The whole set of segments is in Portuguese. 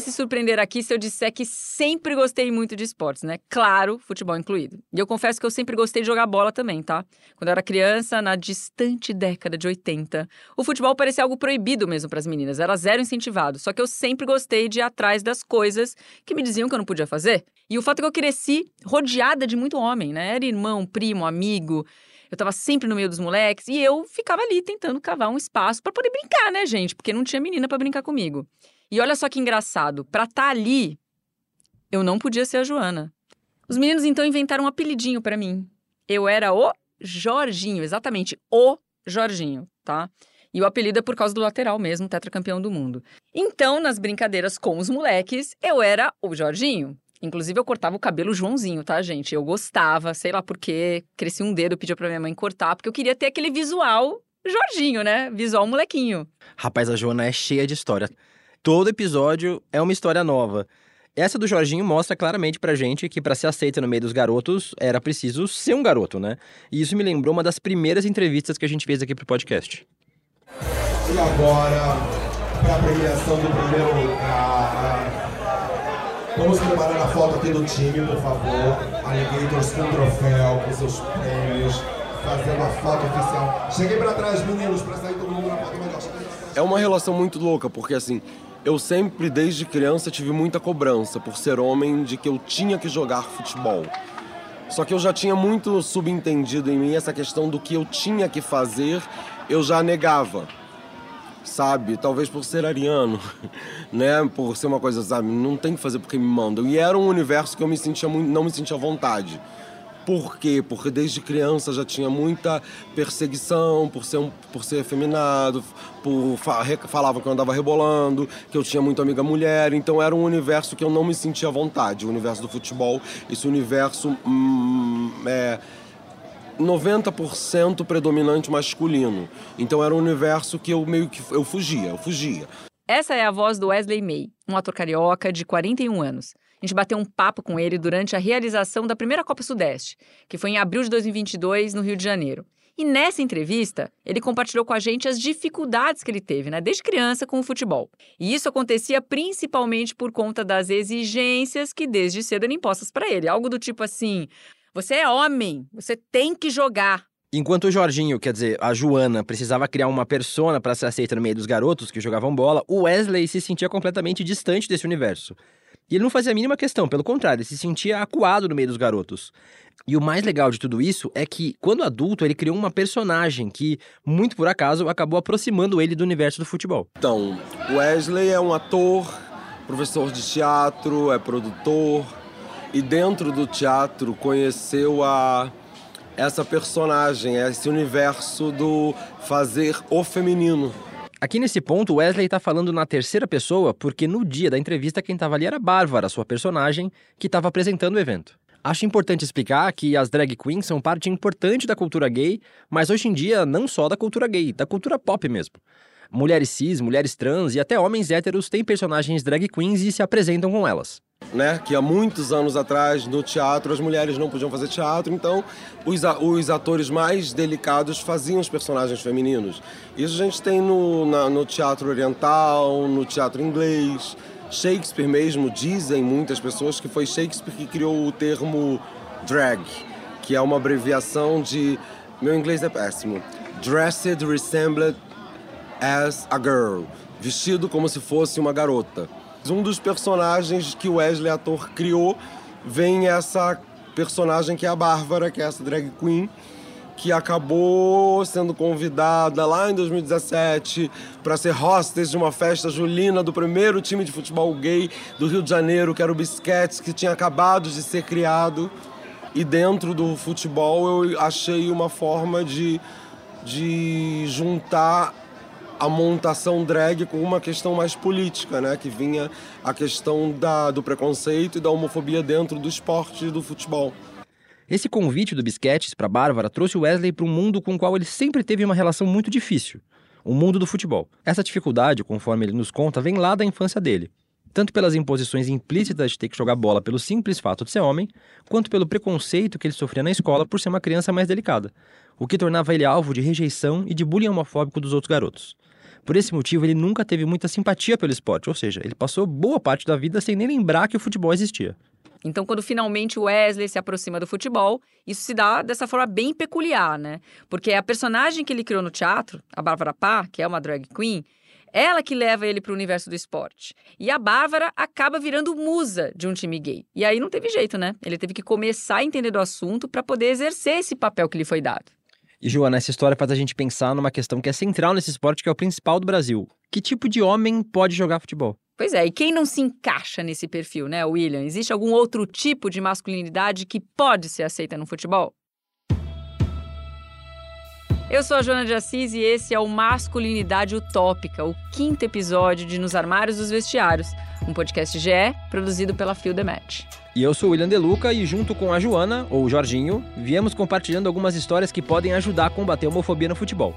Vai se surpreender aqui se eu disser que sempre gostei muito de esportes, né? Claro, futebol incluído. E eu confesso que eu sempre gostei de jogar bola também, tá? Quando eu era criança, na distante década de 80, o futebol parecia algo proibido mesmo para as meninas, era zero incentivado. Só que eu sempre gostei de ir atrás das coisas que me diziam que eu não podia fazer. E o fato é que eu cresci rodeada de muito homem, né? Era irmão, primo, amigo. Eu tava sempre no meio dos moleques e eu ficava ali tentando cavar um espaço para poder brincar, né, gente? Porque não tinha menina para brincar comigo. E olha só que engraçado, pra estar tá ali, eu não podia ser a Joana. Os meninos então inventaram um apelidinho para mim. Eu era o Jorginho, exatamente, o Jorginho, tá? E o apelido é por causa do lateral mesmo, tetracampeão do mundo. Então, nas brincadeiras com os moleques, eu era o Jorginho. Inclusive, eu cortava o cabelo Joãozinho, tá, gente? Eu gostava, sei lá por quê. Cresci um dedo, pedi pra minha mãe cortar, porque eu queria ter aquele visual Jorginho, né? Visual molequinho. Rapaz, a Joana é cheia de história. Todo episódio é uma história nova. Essa do Jorginho mostra claramente pra gente que para ser aceita no meio dos garotos era preciso ser um garoto, né? E isso me lembrou uma das primeiras entrevistas que a gente fez aqui pro podcast. E agora, para a premiação do primeiro lugar, Vamos preparar a foto aqui do time, por favor. Alligators com troféu, com seus prêmios, fazendo a foto oficial. Cheguei para trás, meninos, para sair todo mundo na foto melhor. É uma relação muito louca, porque assim, eu sempre, desde criança, tive muita cobrança por ser homem de que eu tinha que jogar futebol. Só que eu já tinha muito subentendido em mim essa questão do que eu tinha que fazer, eu já negava sabe? Talvez por ser ariano, né? Por ser uma coisa, sabe? Não tem que fazer porque me mandam. E era um universo que eu me sentia muito, não me sentia à vontade. Por quê? Porque desde criança já tinha muita perseguição por ser, um, por ser efeminado, por falava que eu andava rebolando, que eu tinha muita amiga mulher, então era um universo que eu não me sentia à vontade, o universo do futebol, esse universo hum, é, 90% predominante masculino. Então era um universo que eu meio que eu fugia, eu fugia. Essa é a voz do Wesley May, um ator carioca de 41 anos. A gente bateu um papo com ele durante a realização da primeira Copa Sudeste, que foi em abril de 2022 no Rio de Janeiro. E nessa entrevista, ele compartilhou com a gente as dificuldades que ele teve, né, desde criança com o futebol. E isso acontecia principalmente por conta das exigências que desde cedo eram impostas para ele, algo do tipo assim: você é homem, você tem que jogar. Enquanto o Jorginho, quer dizer, a Joana, precisava criar uma persona para ser aceita no meio dos garotos que jogavam bola, o Wesley se sentia completamente distante desse universo. E ele não fazia a mínima questão, pelo contrário, ele se sentia acuado no meio dos garotos. E o mais legal de tudo isso é que, quando adulto, ele criou uma personagem que, muito por acaso, acabou aproximando ele do universo do futebol. Então, Wesley é um ator, professor de teatro, é produtor, e dentro do teatro conheceu a essa personagem, esse universo do fazer o feminino. Aqui nesse ponto, Wesley está falando na terceira pessoa porque no dia da entrevista quem estava ali era Bárbara, sua personagem, que estava apresentando o evento. Acho importante explicar que as drag queens são parte importante da cultura gay, mas hoje em dia não só da cultura gay, da cultura pop mesmo. Mulheres cis, mulheres trans e até homens héteros têm personagens drag queens e se apresentam com elas né? Que há muitos anos atrás no teatro as mulheres não podiam fazer teatro, então os, os atores mais delicados faziam os personagens femininos. Isso a gente tem no, na, no teatro oriental, no teatro inglês. Shakespeare mesmo, dizem muitas pessoas que foi Shakespeare que criou o termo drag, que é uma abreviação de. Meu inglês é péssimo. Dressed resembled as a girl. Vestido como se fosse uma garota. Um dos personagens que o Wesley ator criou vem essa personagem que é a Bárbara, que é essa drag queen, que acabou sendo convidada lá em 2017 para ser hostess de uma festa julina do primeiro time de futebol gay do Rio de Janeiro, que era o Bisquetes, que tinha acabado de ser criado. E dentro do futebol eu achei uma forma de, de juntar a montação drag com uma questão mais política, né? Que vinha a questão da, do preconceito e da homofobia dentro do esporte e do futebol. Esse convite do Bisquetes para Bárbara trouxe Wesley para um mundo com o qual ele sempre teve uma relação muito difícil, o mundo do futebol. Essa dificuldade, conforme ele nos conta, vem lá da infância dele. Tanto pelas imposições implícitas de ter que jogar bola pelo simples fato de ser homem, quanto pelo preconceito que ele sofria na escola por ser uma criança mais delicada, o que tornava ele alvo de rejeição e de bullying homofóbico dos outros. Por esse motivo, ele nunca teve muita simpatia pelo esporte, ou seja, ele passou boa parte da vida sem nem lembrar que o futebol existia. Então, quando finalmente o Wesley se aproxima do futebol, isso se dá dessa forma bem peculiar, né? Porque a personagem que ele criou no teatro, a Bárbara Pá, que é uma drag queen, ela que leva ele para o universo do esporte. E a Bárbara acaba virando musa de um time gay. E aí não teve jeito, né? Ele teve que começar a entender do assunto para poder exercer esse papel que lhe foi dado. E, Joana, essa história faz a gente pensar numa questão que é central nesse esporte, que é o principal do Brasil. Que tipo de homem pode jogar futebol? Pois é, e quem não se encaixa nesse perfil, né, William? Existe algum outro tipo de masculinidade que pode ser aceita no futebol? Eu sou a Joana de Assis e esse é o Masculinidade Utópica, o quinto episódio de Nos Armários dos Vestiários, um podcast GE produzido pela Fio The Match. E eu sou o William Deluca e junto com a Joana, ou Jorginho, viemos compartilhando algumas histórias que podem ajudar a combater a homofobia no futebol.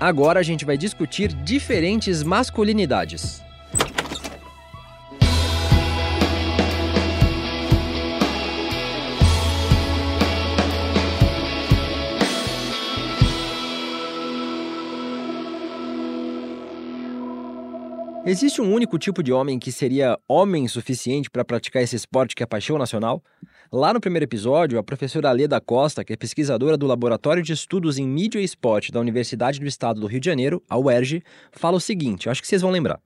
Agora a gente vai discutir diferentes masculinidades. Existe um único tipo de homem que seria homem suficiente para praticar esse esporte que é paixão nacional? Lá no primeiro episódio, a professora Aleda Costa, que é pesquisadora do Laboratório de Estudos em Mídia e Esporte da Universidade do Estado do Rio de Janeiro, a UERJ, fala o seguinte, acho que vocês vão lembrar.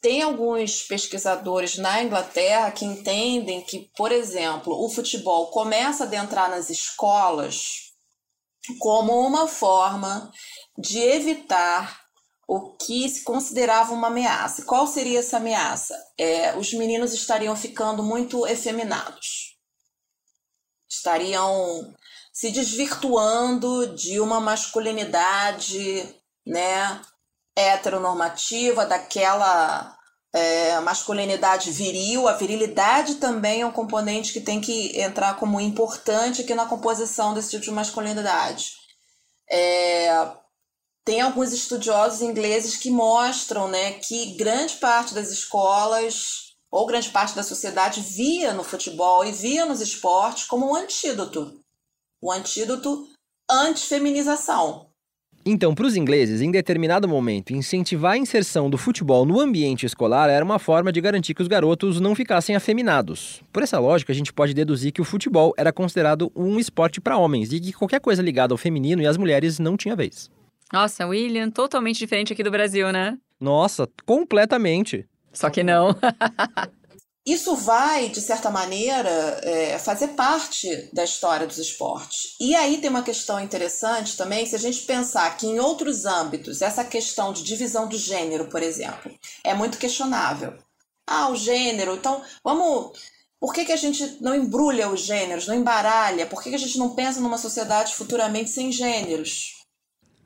Tem alguns pesquisadores na Inglaterra que entendem que, por exemplo, o futebol começa a adentrar nas escolas como uma forma de evitar o que se considerava uma ameaça. Qual seria essa ameaça? É, os meninos estariam ficando muito efeminados, estariam se desvirtuando de uma masculinidade né, heteronormativa, daquela é, masculinidade viril. A virilidade também é um componente que tem que entrar como importante aqui na composição desse tipo de masculinidade. É, tem alguns estudiosos ingleses que mostram né, que grande parte das escolas ou grande parte da sociedade via no futebol e via nos esportes como um antídoto. Um antídoto anti-feminização. Então, para os ingleses, em determinado momento, incentivar a inserção do futebol no ambiente escolar era uma forma de garantir que os garotos não ficassem afeminados. Por essa lógica, a gente pode deduzir que o futebol era considerado um esporte para homens e que qualquer coisa ligada ao feminino e às mulheres não tinha vez. Nossa, William, totalmente diferente aqui do Brasil, né? Nossa, completamente. Só que não. Isso vai, de certa maneira, é, fazer parte da história dos esportes. E aí tem uma questão interessante também, se a gente pensar que em outros âmbitos, essa questão de divisão do gênero, por exemplo, é muito questionável. Ah, o gênero, então vamos. Por que, que a gente não embrulha os gêneros, não embaralha? Por que, que a gente não pensa numa sociedade futuramente sem gêneros?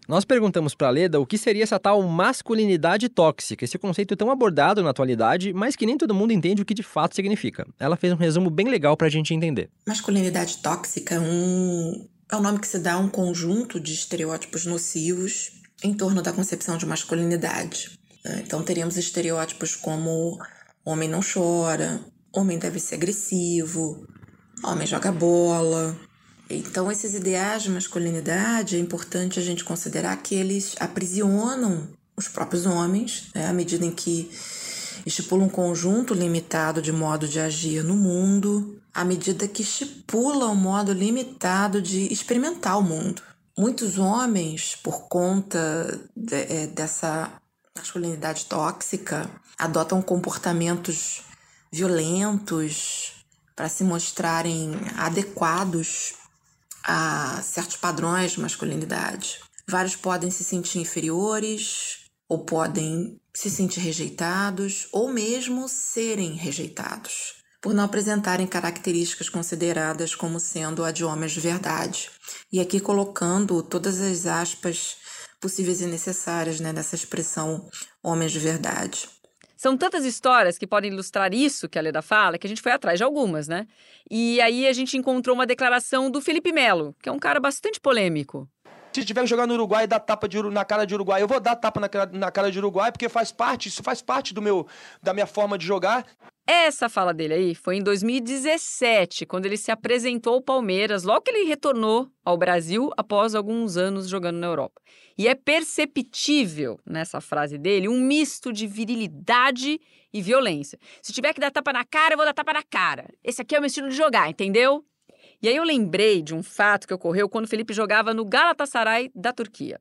Nós perguntamos para Leda o que seria essa tal masculinidade tóxica, esse conceito tão abordado na atualidade, mas que nem todo mundo entende o que de fato significa. Ela fez um resumo bem legal para a gente entender. Masculinidade tóxica é um... é o nome que se dá a um conjunto de estereótipos nocivos em torno da concepção de masculinidade. Né? Então teríamos estereótipos como homem não chora, homem deve ser agressivo, homem joga bola, então, esses ideais de masculinidade, é importante a gente considerar que eles aprisionam os próprios homens, né, à medida em que estipulam um conjunto limitado de modo de agir no mundo, à medida que estipula um modo limitado de experimentar o mundo. Muitos homens, por conta de, é, dessa masculinidade tóxica, adotam comportamentos violentos para se mostrarem adequados a certos padrões de masculinidade. Vários podem se sentir inferiores, ou podem se sentir rejeitados, ou mesmo serem rejeitados, por não apresentarem características consideradas como sendo a de homens de verdade. E aqui colocando todas as aspas possíveis e necessárias né, dessa expressão homens de verdade. São tantas histórias que podem ilustrar isso que a Leda fala, que a gente foi atrás de algumas, né? E aí a gente encontrou uma declaração do Felipe Melo, que é um cara bastante polêmico. Se tiver que jogar no Uruguai e dar tapa de, na cara de Uruguai, eu vou dar tapa na, na cara de Uruguai, porque faz parte, isso faz parte do meu, da minha forma de jogar. Essa fala dele aí foi em 2017, quando ele se apresentou ao Palmeiras, logo que ele retornou ao Brasil após alguns anos jogando na Europa. E é perceptível nessa frase dele um misto de virilidade e violência. Se tiver que dar tapa na cara, eu vou dar tapa na cara. Esse aqui é o meu estilo de jogar, entendeu? E aí eu lembrei de um fato que ocorreu quando o Felipe jogava no Galatasaray da Turquia.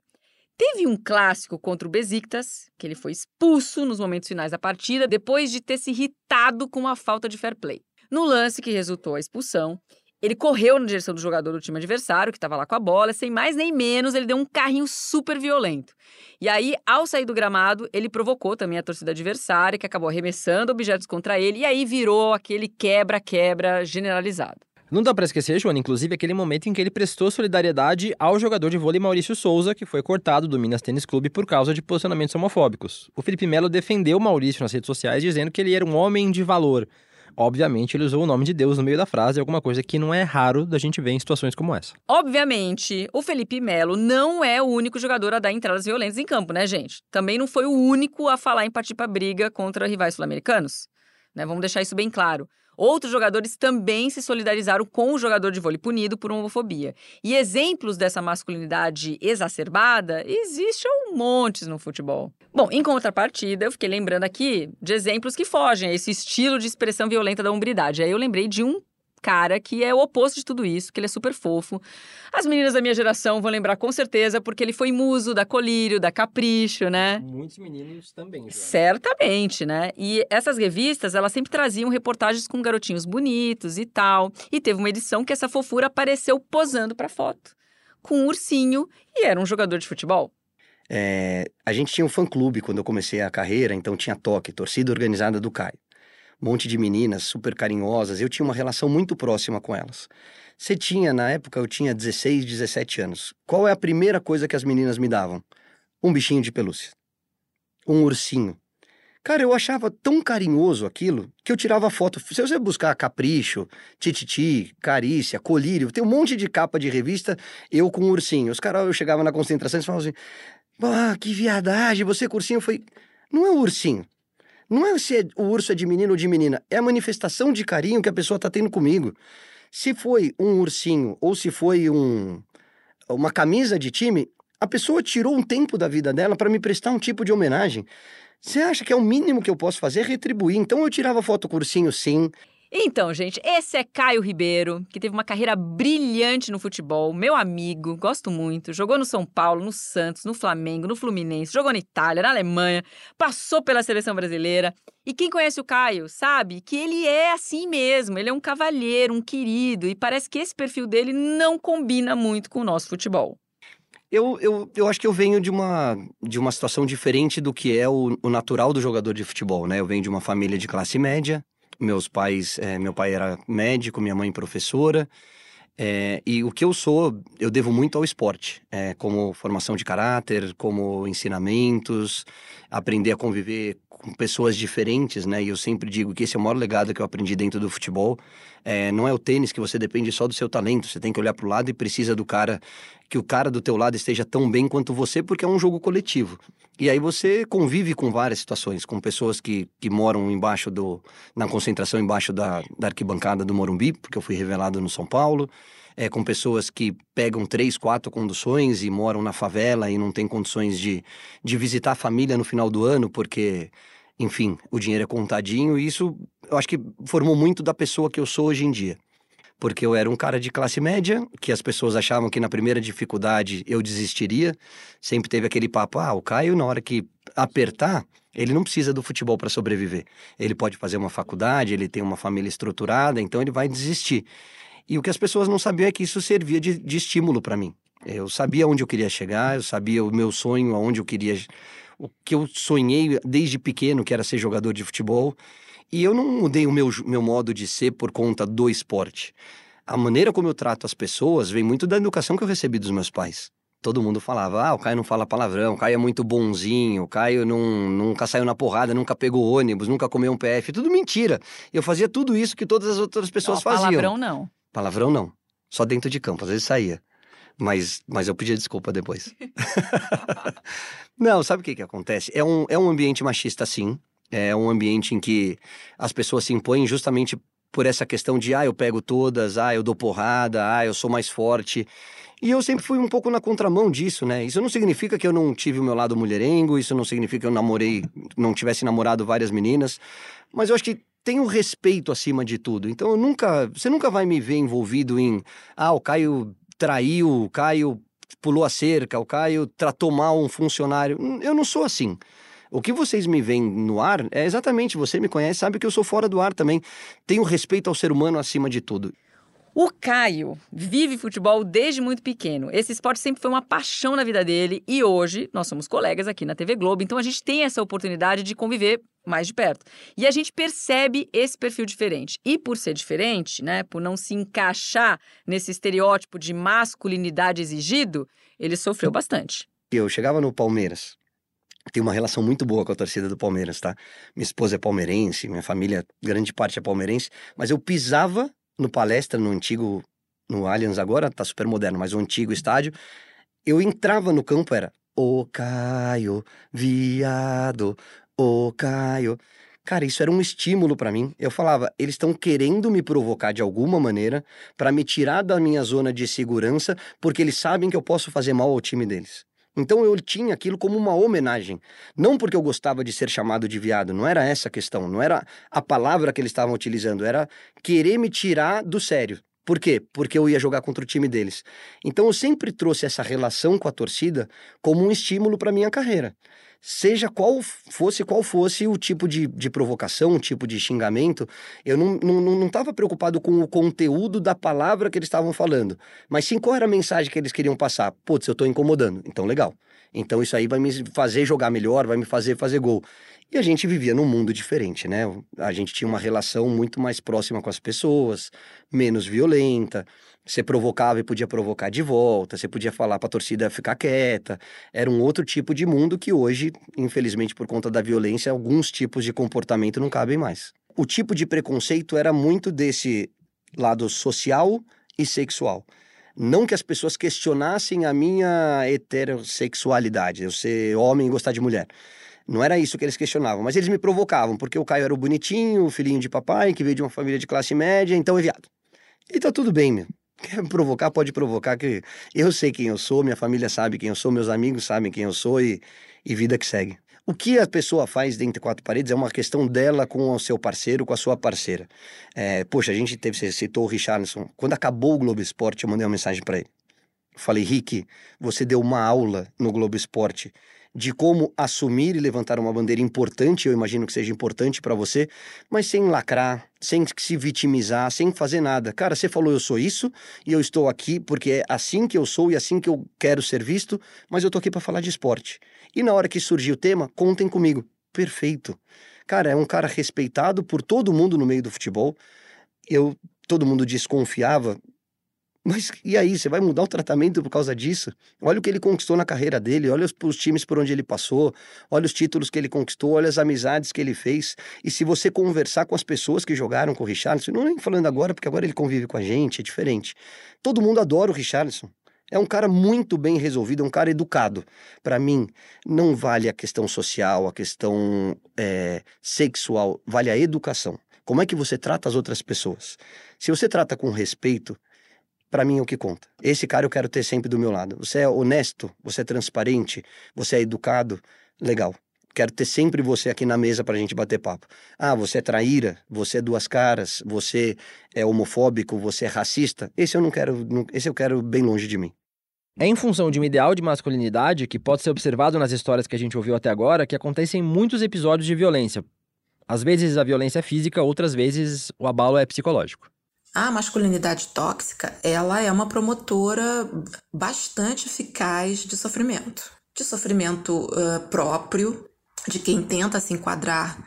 Teve um clássico contra o Besiktas, que ele foi expulso nos momentos finais da partida depois de ter se irritado com uma falta de fair play. No lance que resultou a expulsão, ele correu na direção do jogador do time adversário, que estava lá com a bola, sem mais nem menos, ele deu um carrinho super violento. E aí, ao sair do gramado, ele provocou também a torcida adversária, que acabou arremessando objetos contra ele, e aí virou aquele quebra-quebra generalizado. Não dá para esquecer, Joana, inclusive aquele momento em que ele prestou solidariedade ao jogador de vôlei Maurício Souza, que foi cortado do Minas Tênis Clube por causa de posicionamentos homofóbicos. O Felipe Melo defendeu Maurício nas redes sociais dizendo que ele era um homem de valor. Obviamente, ele usou o nome de Deus no meio da frase, alguma coisa que não é raro da gente ver em situações como essa. Obviamente, o Felipe Melo não é o único jogador a dar entradas violentas em campo, né, gente? Também não foi o único a falar em partir para briga contra rivais sul-americanos. Né? Vamos deixar isso bem claro. Outros jogadores também se solidarizaram com o jogador de vôlei punido por homofobia. E exemplos dessa masculinidade exacerbada existem um monte no futebol. Bom, em contrapartida, eu fiquei lembrando aqui de exemplos que fogem a esse estilo de expressão violenta da hombridade. Aí eu lembrei de um cara que é o oposto de tudo isso, que ele é super fofo. As meninas da minha geração vão lembrar com certeza, porque ele foi muso da Colírio, da Capricho, né? Muitos meninos também. Já. Certamente, né? E essas revistas, elas sempre traziam reportagens com garotinhos bonitos e tal. E teve uma edição que essa fofura apareceu posando para foto, com um ursinho, e era um jogador de futebol. É, a gente tinha um fã-clube quando eu comecei a carreira, então tinha toque, torcida organizada do Caio um monte de meninas super carinhosas, eu tinha uma relação muito próxima com elas. Você tinha, na época, eu tinha 16, 17 anos. Qual é a primeira coisa que as meninas me davam? Um bichinho de pelúcia. Um ursinho. Cara, eu achava tão carinhoso aquilo que eu tirava foto. Se você buscar Capricho, Tititi, Carícia, Colírio, tem um monte de capa de revista, eu com um ursinho. Os caras, eu chegava na concentração e falavam assim: ah, que viadagem, você com ursinho. Eu falei: não é um ursinho. Não é se o urso é de menino ou de menina, é a manifestação de carinho que a pessoa está tendo comigo. Se foi um ursinho ou se foi um, uma camisa de time, a pessoa tirou um tempo da vida dela para me prestar um tipo de homenagem. Você acha que é o mínimo que eu posso fazer? Retribuir. Então eu tirava foto com ursinho, sim. Então, gente, esse é Caio Ribeiro, que teve uma carreira brilhante no futebol, meu amigo, gosto muito. Jogou no São Paulo, no Santos, no Flamengo, no Fluminense, jogou na Itália, na Alemanha, passou pela seleção brasileira. E quem conhece o Caio sabe que ele é assim mesmo, ele é um cavalheiro, um querido, e parece que esse perfil dele não combina muito com o nosso futebol. Eu, eu, eu acho que eu venho de uma, de uma situação diferente do que é o, o natural do jogador de futebol, né? Eu venho de uma família de classe média, meus pais, é, meu pai era médico, minha mãe professora. É, e o que eu sou, eu devo muito ao esporte, é, como formação de caráter, como ensinamentos, aprender a conviver com pessoas diferentes, né? E eu sempre digo que esse é o maior legado que eu aprendi dentro do futebol. É, não é o tênis que você depende só do seu talento, você tem que olhar para o lado e precisa do cara, que o cara do teu lado esteja tão bem quanto você, porque é um jogo coletivo. E aí você convive com várias situações, com pessoas que, que moram embaixo do. na concentração embaixo da, da arquibancada do Morumbi, porque eu fui revelado no São Paulo. É, com pessoas que pegam três, quatro conduções e moram na favela e não têm condições de, de visitar a família no final do ano, porque, enfim, o dinheiro é contadinho. E isso eu acho que formou muito da pessoa que eu sou hoje em dia porque eu era um cara de classe média, que as pessoas achavam que na primeira dificuldade eu desistiria. Sempre teve aquele papo: ah, o Caio, na hora que apertar, ele não precisa do futebol para sobreviver. Ele pode fazer uma faculdade, ele tem uma família estruturada, então ele vai desistir. E o que as pessoas não sabiam é que isso servia de, de estímulo para mim. Eu sabia onde eu queria chegar, eu sabia o meu sonho, aonde eu queria. O que eu sonhei desde pequeno, que era ser jogador de futebol. E eu não mudei o meu, meu modo de ser por conta do esporte. A maneira como eu trato as pessoas vem muito da educação que eu recebi dos meus pais. Todo mundo falava, ah, o Caio não fala palavrão, o Caio é muito bonzinho, o Caio não, nunca saiu na porrada, nunca pegou ônibus, nunca comeu um PF. Tudo mentira. Eu fazia tudo isso que todas as outras pessoas não, faziam. Palavrão não. Palavrão não. Só dentro de campo, às vezes saía. Mas, mas eu pedi desculpa depois. Não, sabe o que, que acontece? É um, é um ambiente machista, sim. É um ambiente em que as pessoas se impõem justamente por essa questão de, ah, eu pego todas, ah, eu dou porrada, ah, eu sou mais forte. E eu sempre fui um pouco na contramão disso, né? Isso não significa que eu não tive o meu lado mulherengo, isso não significa que eu namorei, não tivesse namorado várias meninas, mas eu acho que tem o respeito acima de tudo. Então eu nunca, você nunca vai me ver envolvido em, ah, o Caio traiu, o Caio pulou a cerca, o Caio tratou mal um funcionário. Eu não sou assim. O que vocês me veem no ar é exatamente, você me conhece, sabe que eu sou fora do ar também. Tenho respeito ao ser humano acima de tudo. O Caio vive futebol desde muito pequeno. Esse esporte sempre foi uma paixão na vida dele e hoje nós somos colegas aqui na TV Globo, então a gente tem essa oportunidade de conviver mais de perto. E a gente percebe esse perfil diferente. E por ser diferente, né, por não se encaixar nesse estereótipo de masculinidade exigido, ele sofreu bastante. Eu chegava no Palmeiras, tenho uma relação muito boa com a torcida do Palmeiras, tá? Minha esposa é palmeirense, minha família, grande parte é palmeirense, mas eu pisava no palestra, no antigo, no Allianz agora, tá super moderno, mas o antigo estádio, eu entrava no campo, era Ô Caio, viado, ô Caio. Cara, isso era um estímulo para mim. Eu falava, eles estão querendo me provocar de alguma maneira para me tirar da minha zona de segurança, porque eles sabem que eu posso fazer mal ao time deles. Então eu tinha aquilo como uma homenagem. Não porque eu gostava de ser chamado de viado, não era essa a questão, não era a palavra que eles estavam utilizando, era querer me tirar do sério. Por quê? Porque eu ia jogar contra o time deles. Então eu sempre trouxe essa relação com a torcida como um estímulo para minha carreira seja qual fosse qual fosse o tipo de, de provocação, o tipo de xingamento, eu não estava não, não, preocupado com o conteúdo da palavra que eles estavam falando, mas sim qual era a mensagem que eles queriam passar. Putz, eu estou incomodando, então legal. Então isso aí vai me fazer jogar melhor, vai me fazer fazer gol. E a gente vivia num mundo diferente, né? A gente tinha uma relação muito mais próxima com as pessoas, menos violenta. Você provocava e podia provocar de volta, você podia falar para a torcida ficar quieta. Era um outro tipo de mundo que hoje, infelizmente, por conta da violência, alguns tipos de comportamento não cabem mais. O tipo de preconceito era muito desse lado social e sexual. Não que as pessoas questionassem a minha heterossexualidade, eu ser homem e gostar de mulher. Não era isso que eles questionavam, mas eles me provocavam, porque o Caio era o bonitinho, o filhinho de papai, que veio de uma família de classe média, então é viado. E tá tudo bem, meu. Quer provocar, pode provocar, que eu sei quem eu sou, minha família sabe quem eu sou, meus amigos sabem quem eu sou e, e vida que segue. O que a pessoa faz dentro de quatro paredes é uma questão dela com o seu parceiro, com a sua parceira. É, poxa, a gente teve, você citou o Richardson. Quando acabou o Globo Esporte, eu mandei uma mensagem para ele. Falei, Rick, você deu uma aula no Globo Esporte de como assumir e levantar uma bandeira importante, eu imagino que seja importante para você, mas sem lacrar, sem se vitimizar, sem fazer nada. Cara, você falou eu sou isso e eu estou aqui porque é assim que eu sou e assim que eu quero ser visto, mas eu tô aqui para falar de esporte. E na hora que surgir o tema, contem comigo. Perfeito. Cara, é um cara respeitado por todo mundo no meio do futebol. Eu todo mundo desconfiava mas e aí, você vai mudar o tratamento por causa disso? Olha o que ele conquistou na carreira dele, olha os, os, times por onde ele passou, olha os títulos que ele conquistou, olha as amizades que ele fez. E se você conversar com as pessoas que jogaram com o Richardson, não nem falando agora, porque agora ele convive com a gente, é diferente. Todo mundo adora o Richardson. É um cara muito bem resolvido, é um cara educado. Para mim, não vale a questão social, a questão é, sexual, vale a educação. Como é que você trata as outras pessoas? Se você trata com respeito, para mim é o que conta. Esse cara eu quero ter sempre do meu lado. Você é honesto, você é transparente, você é educado, legal. Quero ter sempre você aqui na mesa para a gente bater papo. Ah, você é traíra, você é duas caras, você é homofóbico, você é racista. Esse eu não quero, esse eu quero bem longe de mim. É em função de um ideal de masculinidade que pode ser observado nas histórias que a gente ouviu até agora que acontecem muitos episódios de violência. Às vezes a violência é física, outras vezes o abalo é psicológico. A masculinidade tóxica, ela é uma promotora bastante eficaz de sofrimento. De sofrimento uh, próprio, de quem tenta se enquadrar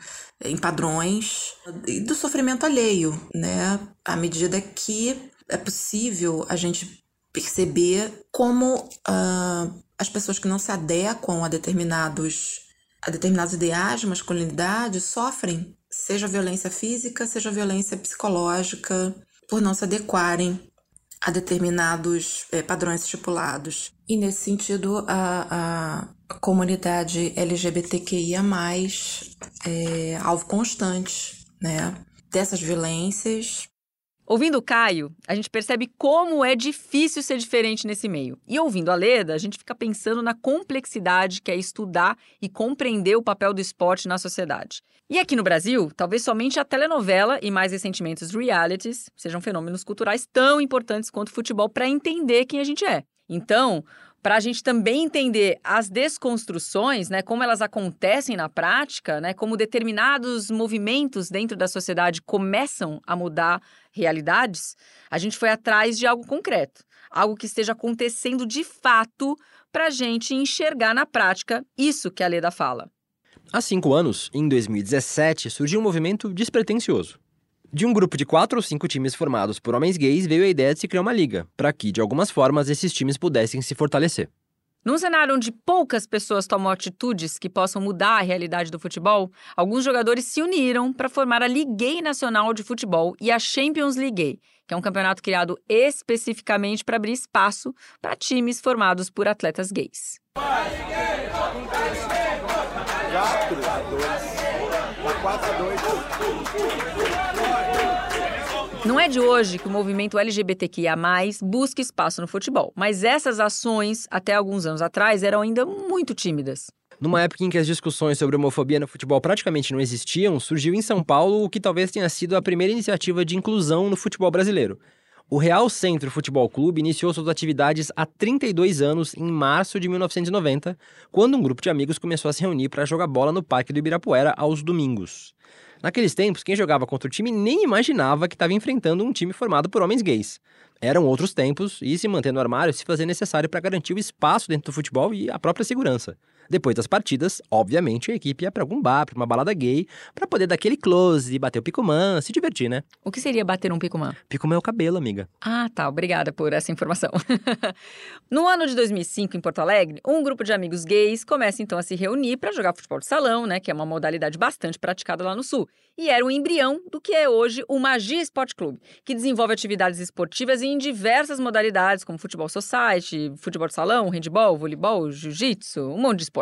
em padrões, e do sofrimento alheio, né? À medida que é possível a gente perceber como uh, as pessoas que não se adequam a determinados, a determinados ideais de masculinidade sofrem, seja violência física, seja violência psicológica, por não se adequarem a determinados é, padrões estipulados. E nesse sentido, a, a comunidade LGBTQIA, é alvo constante né, dessas violências Ouvindo o Caio, a gente percebe como é difícil ser diferente nesse meio. E ouvindo a Leda, a gente fica pensando na complexidade que é estudar e compreender o papel do esporte na sociedade. E aqui no Brasil, talvez somente a telenovela e mais recentemente os realities sejam fenômenos culturais tão importantes quanto o futebol para entender quem a gente é. Então, para a gente também entender as desconstruções, né, como elas acontecem na prática, né, como determinados movimentos dentro da sociedade começam a mudar realidades, a gente foi atrás de algo concreto, algo que esteja acontecendo de fato para a gente enxergar na prática isso que a Leda fala. Há cinco anos, em 2017, surgiu um movimento despretensioso. De um grupo de quatro ou cinco times formados por homens gays veio a ideia de se criar uma liga, para que, de algumas formas, esses times pudessem se fortalecer. Num cenário onde poucas pessoas tomam atitudes que possam mudar a realidade do futebol, alguns jogadores se uniram para formar a Liga Nacional de Futebol e a Champions League, que é um campeonato criado especificamente para abrir espaço para times formados por atletas gays. 4 a 2. Não é de hoje que o movimento LGBTQIA+, busca espaço no futebol, mas essas ações, até alguns anos atrás, eram ainda muito tímidas. Numa época em que as discussões sobre homofobia no futebol praticamente não existiam, surgiu em São Paulo o que talvez tenha sido a primeira iniciativa de inclusão no futebol brasileiro. O Real Centro Futebol Clube iniciou suas atividades há 32 anos, em março de 1990, quando um grupo de amigos começou a se reunir para jogar bola no Parque do Ibirapuera aos domingos. Naqueles tempos, quem jogava contra o time nem imaginava que estava enfrentando um time formado por homens gays. Eram outros tempos e se manter no armário se fazia necessário para garantir o espaço dentro do futebol e a própria segurança. Depois das partidas, obviamente, a equipe ia para algum bar, para uma balada gay, para poder dar aquele close, bater o picumã, se divertir, né? O que seria bater um picumã? Picumã é o cabelo, amiga. Ah, tá. Obrigada por essa informação. no ano de 2005, em Porto Alegre, um grupo de amigos gays começa então a se reunir para jogar futebol de salão, né? Que é uma modalidade bastante praticada lá no Sul. E era o embrião do que é hoje o Magia Sport Clube, que desenvolve atividades esportivas em diversas modalidades, como futebol society, futebol de salão, handball, voleibol, jiu-jitsu, um monte de esporte.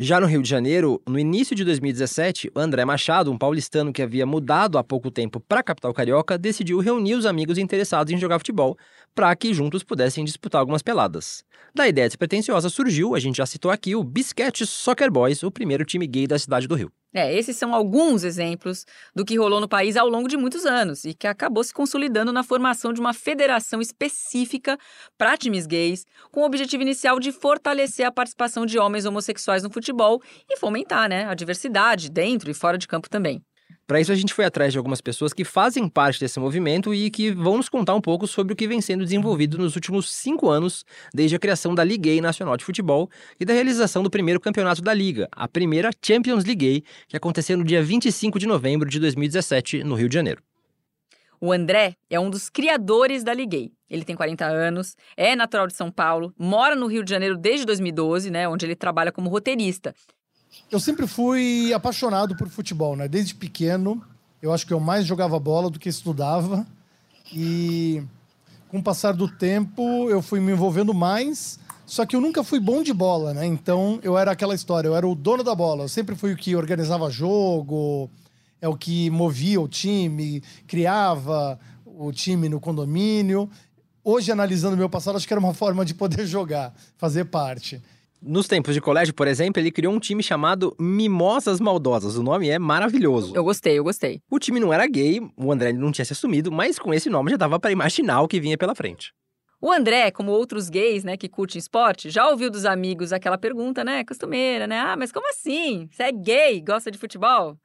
Já no Rio de Janeiro, no início de 2017, o André Machado, um paulistano que havia mudado há pouco tempo para a capital carioca, decidiu reunir os amigos interessados em jogar futebol para que juntos pudessem disputar algumas peladas. Da ideia despretensiosa surgiu, a gente já citou aqui, o Bisquete Soccer Boys, o primeiro time gay da cidade do Rio. É, esses são alguns exemplos do que rolou no país ao longo de muitos anos e que acabou se consolidando na formação de uma federação específica para times gays, com o objetivo inicial de fortalecer a participação de homens homossexuais no futebol e fomentar né, a diversidade dentro e fora de campo também. Para isso, a gente foi atrás de algumas pessoas que fazem parte desse movimento e que vão nos contar um pouco sobre o que vem sendo desenvolvido nos últimos cinco anos, desde a criação da Liga Nacional de Futebol e da realização do primeiro campeonato da Liga, a primeira Champions League, que aconteceu no dia 25 de novembro de 2017, no Rio de Janeiro. O André é um dos criadores da Liguei. Ele tem 40 anos, é natural de São Paulo, mora no Rio de Janeiro desde 2012, né, onde ele trabalha como roteirista eu sempre fui apaixonado por futebol, né? Desde pequeno, eu acho que eu mais jogava bola do que estudava. E com o passar do tempo, eu fui me envolvendo mais. Só que eu nunca fui bom de bola, né? Então eu era aquela história, eu era o dono da bola. Eu sempre fui o que organizava jogo, é o que movia o time, criava o time no condomínio. Hoje, analisando meu passado, acho que era uma forma de poder jogar, fazer parte. Nos tempos de colégio, por exemplo, ele criou um time chamado Mimosas Maldosas. O nome é maravilhoso. Eu gostei, eu gostei. O time não era gay, o André não tinha se assumido, mas com esse nome já dava para imaginar o que vinha pela frente. O André, como outros gays, né, que curtem esporte, já ouviu dos amigos aquela pergunta, né, costumeira, né? Ah, mas como assim? Você é gay, gosta de futebol?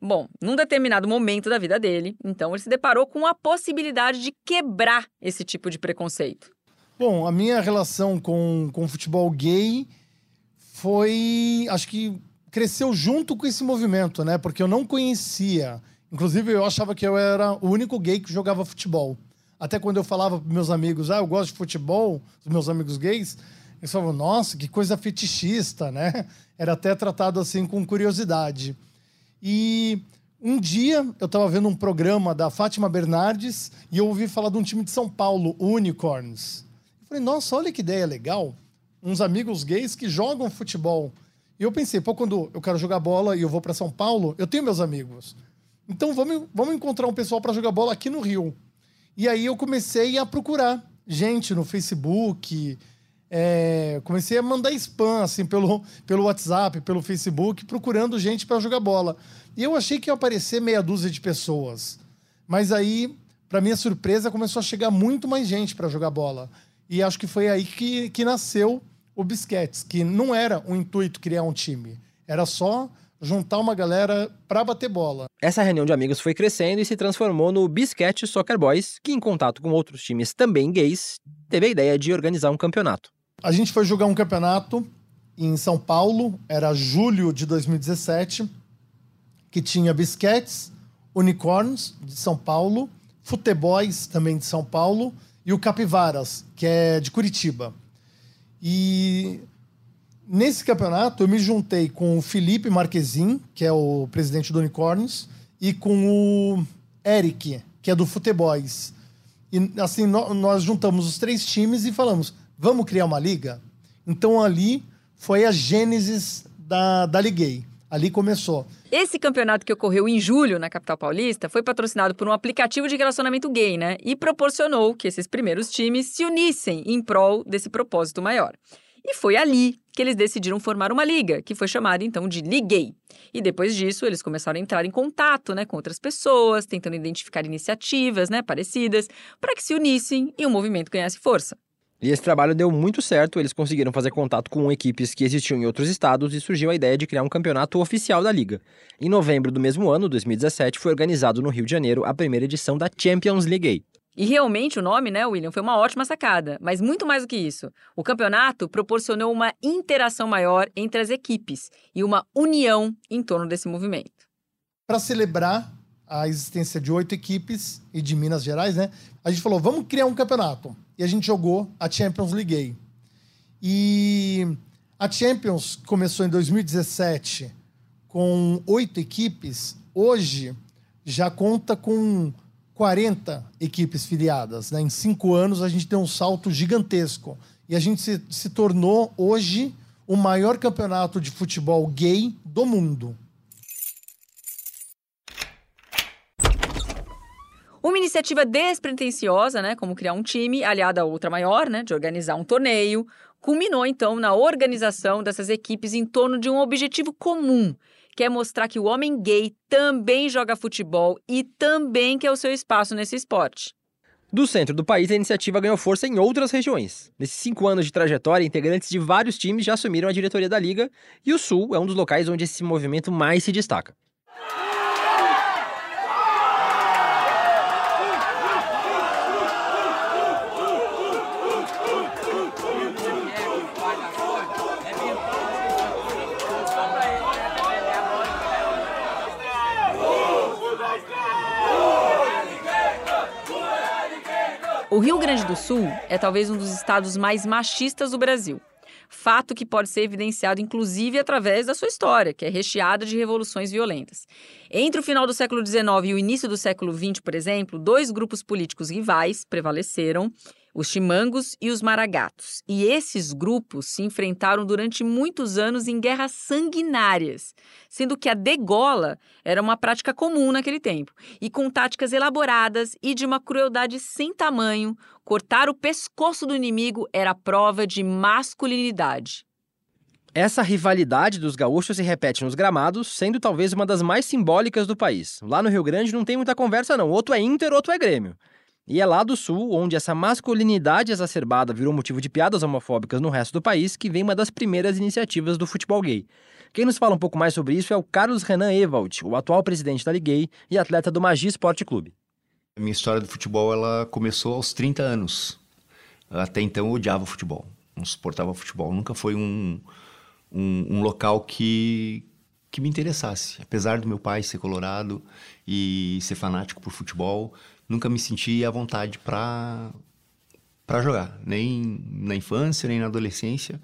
Bom, num determinado momento da vida dele, então ele se deparou com a possibilidade de quebrar esse tipo de preconceito. Bom, a minha relação com, com futebol gay foi, acho que cresceu junto com esse movimento, né? Porque eu não conhecia. Inclusive, eu achava que eu era o único gay que jogava futebol. Até quando eu falava para meus amigos, ah, eu gosto de futebol, os meus amigos gays, eles falavam, nossa, que coisa fetichista, né? Era até tratado assim com curiosidade. E Um dia eu estava vendo um programa da Fátima Bernardes e eu ouvi falar de um time de São Paulo, Unicorns. Eu falei, nossa, olha que ideia legal. Uns amigos gays que jogam futebol. E eu pensei, pô, quando eu quero jogar bola e eu vou para São Paulo, eu tenho meus amigos. Então vamos, vamos encontrar um pessoal para jogar bola aqui no Rio. E aí eu comecei a procurar gente no Facebook, é, comecei a mandar spam assim pelo, pelo WhatsApp, pelo Facebook, procurando gente para jogar bola. E eu achei que ia aparecer meia dúzia de pessoas. Mas aí, para minha surpresa, começou a chegar muito mais gente para jogar bola. E acho que foi aí que, que nasceu o Bisquetes, que não era o intuito criar um time. Era só juntar uma galera para bater bola. Essa reunião de amigos foi crescendo e se transformou no Bisquete Soccer Boys, que, em contato com outros times também gays, teve a ideia de organizar um campeonato. A gente foi jogar um campeonato em São Paulo, era julho de 2017 que tinha Bisquetes, Unicorns, de São Paulo, Futeboys, também de São Paulo, e o Capivaras, que é de Curitiba. E nesse campeonato eu me juntei com o Felipe Marquezin, que é o presidente do Unicorns, e com o Eric, que é do Futeboys. E assim, nós juntamos os três times e falamos: vamos criar uma liga? Então ali foi a gênesis da, da Liguei. Ali começou. Esse campeonato que ocorreu em julho na capital paulista foi patrocinado por um aplicativo de relacionamento gay, né? E proporcionou que esses primeiros times se unissem em prol desse propósito maior. E foi ali que eles decidiram formar uma liga, que foi chamada então de Liguei. E depois disso, eles começaram a entrar em contato né, com outras pessoas, tentando identificar iniciativas né, parecidas, para que se unissem e o movimento ganhasse força. E esse trabalho deu muito certo, eles conseguiram fazer contato com equipes que existiam em outros estados e surgiu a ideia de criar um campeonato oficial da liga. Em novembro do mesmo ano, 2017, foi organizado no Rio de Janeiro a primeira edição da Champions League. E realmente o nome, né, William, foi uma ótima sacada, mas muito mais do que isso. O campeonato proporcionou uma interação maior entre as equipes e uma união em torno desse movimento. Para celebrar a existência de oito equipes e de Minas Gerais, né? A gente falou, vamos criar um campeonato. E a gente jogou a Champions League. E a Champions começou em 2017 com oito equipes. Hoje já conta com 40 equipes filiadas. Né? Em cinco anos a gente deu um salto gigantesco. E a gente se, se tornou hoje o maior campeonato de futebol gay do mundo. Uma iniciativa despretensiosa, né, como criar um time, aliada a outra maior, né, de organizar um torneio, culminou então na organização dessas equipes em torno de um objetivo comum, que é mostrar que o homem gay também joga futebol e também quer o seu espaço nesse esporte. Do centro do país, a iniciativa ganhou força em outras regiões. Nesses cinco anos de trajetória, integrantes de vários times já assumiram a diretoria da liga, e o Sul é um dos locais onde esse movimento mais se destaca. Rio Grande do Sul é talvez um dos estados mais machistas do Brasil. Fato que pode ser evidenciado inclusive através da sua história, que é recheada de revoluções violentas. Entre o final do século XIX e o início do século XX, por exemplo, dois grupos políticos rivais prevaleceram os chimangos e os maragatos. E esses grupos se enfrentaram durante muitos anos em guerras sanguinárias, sendo que a degola era uma prática comum naquele tempo. E com táticas elaboradas e de uma crueldade sem tamanho, cortar o pescoço do inimigo era prova de masculinidade. Essa rivalidade dos gaúchos se repete nos gramados, sendo talvez uma das mais simbólicas do país. Lá no Rio Grande não tem muita conversa não, outro é Inter, outro é Grêmio. E é lá do sul, onde essa masculinidade exacerbada virou motivo de piadas homofóbicas no resto do país, que vem uma das primeiras iniciativas do futebol gay. Quem nos fala um pouco mais sobre isso é o Carlos Renan Ewald, o atual presidente da Liguei e atleta do Magi Esporte Clube. A minha história do futebol ela começou aos 30 anos. Até então eu odiava futebol, não suportava futebol. Nunca foi um, um, um local que, que me interessasse. Apesar do meu pai ser colorado e ser fanático por futebol, nunca me senti à vontade para para jogar, nem na infância, nem na adolescência.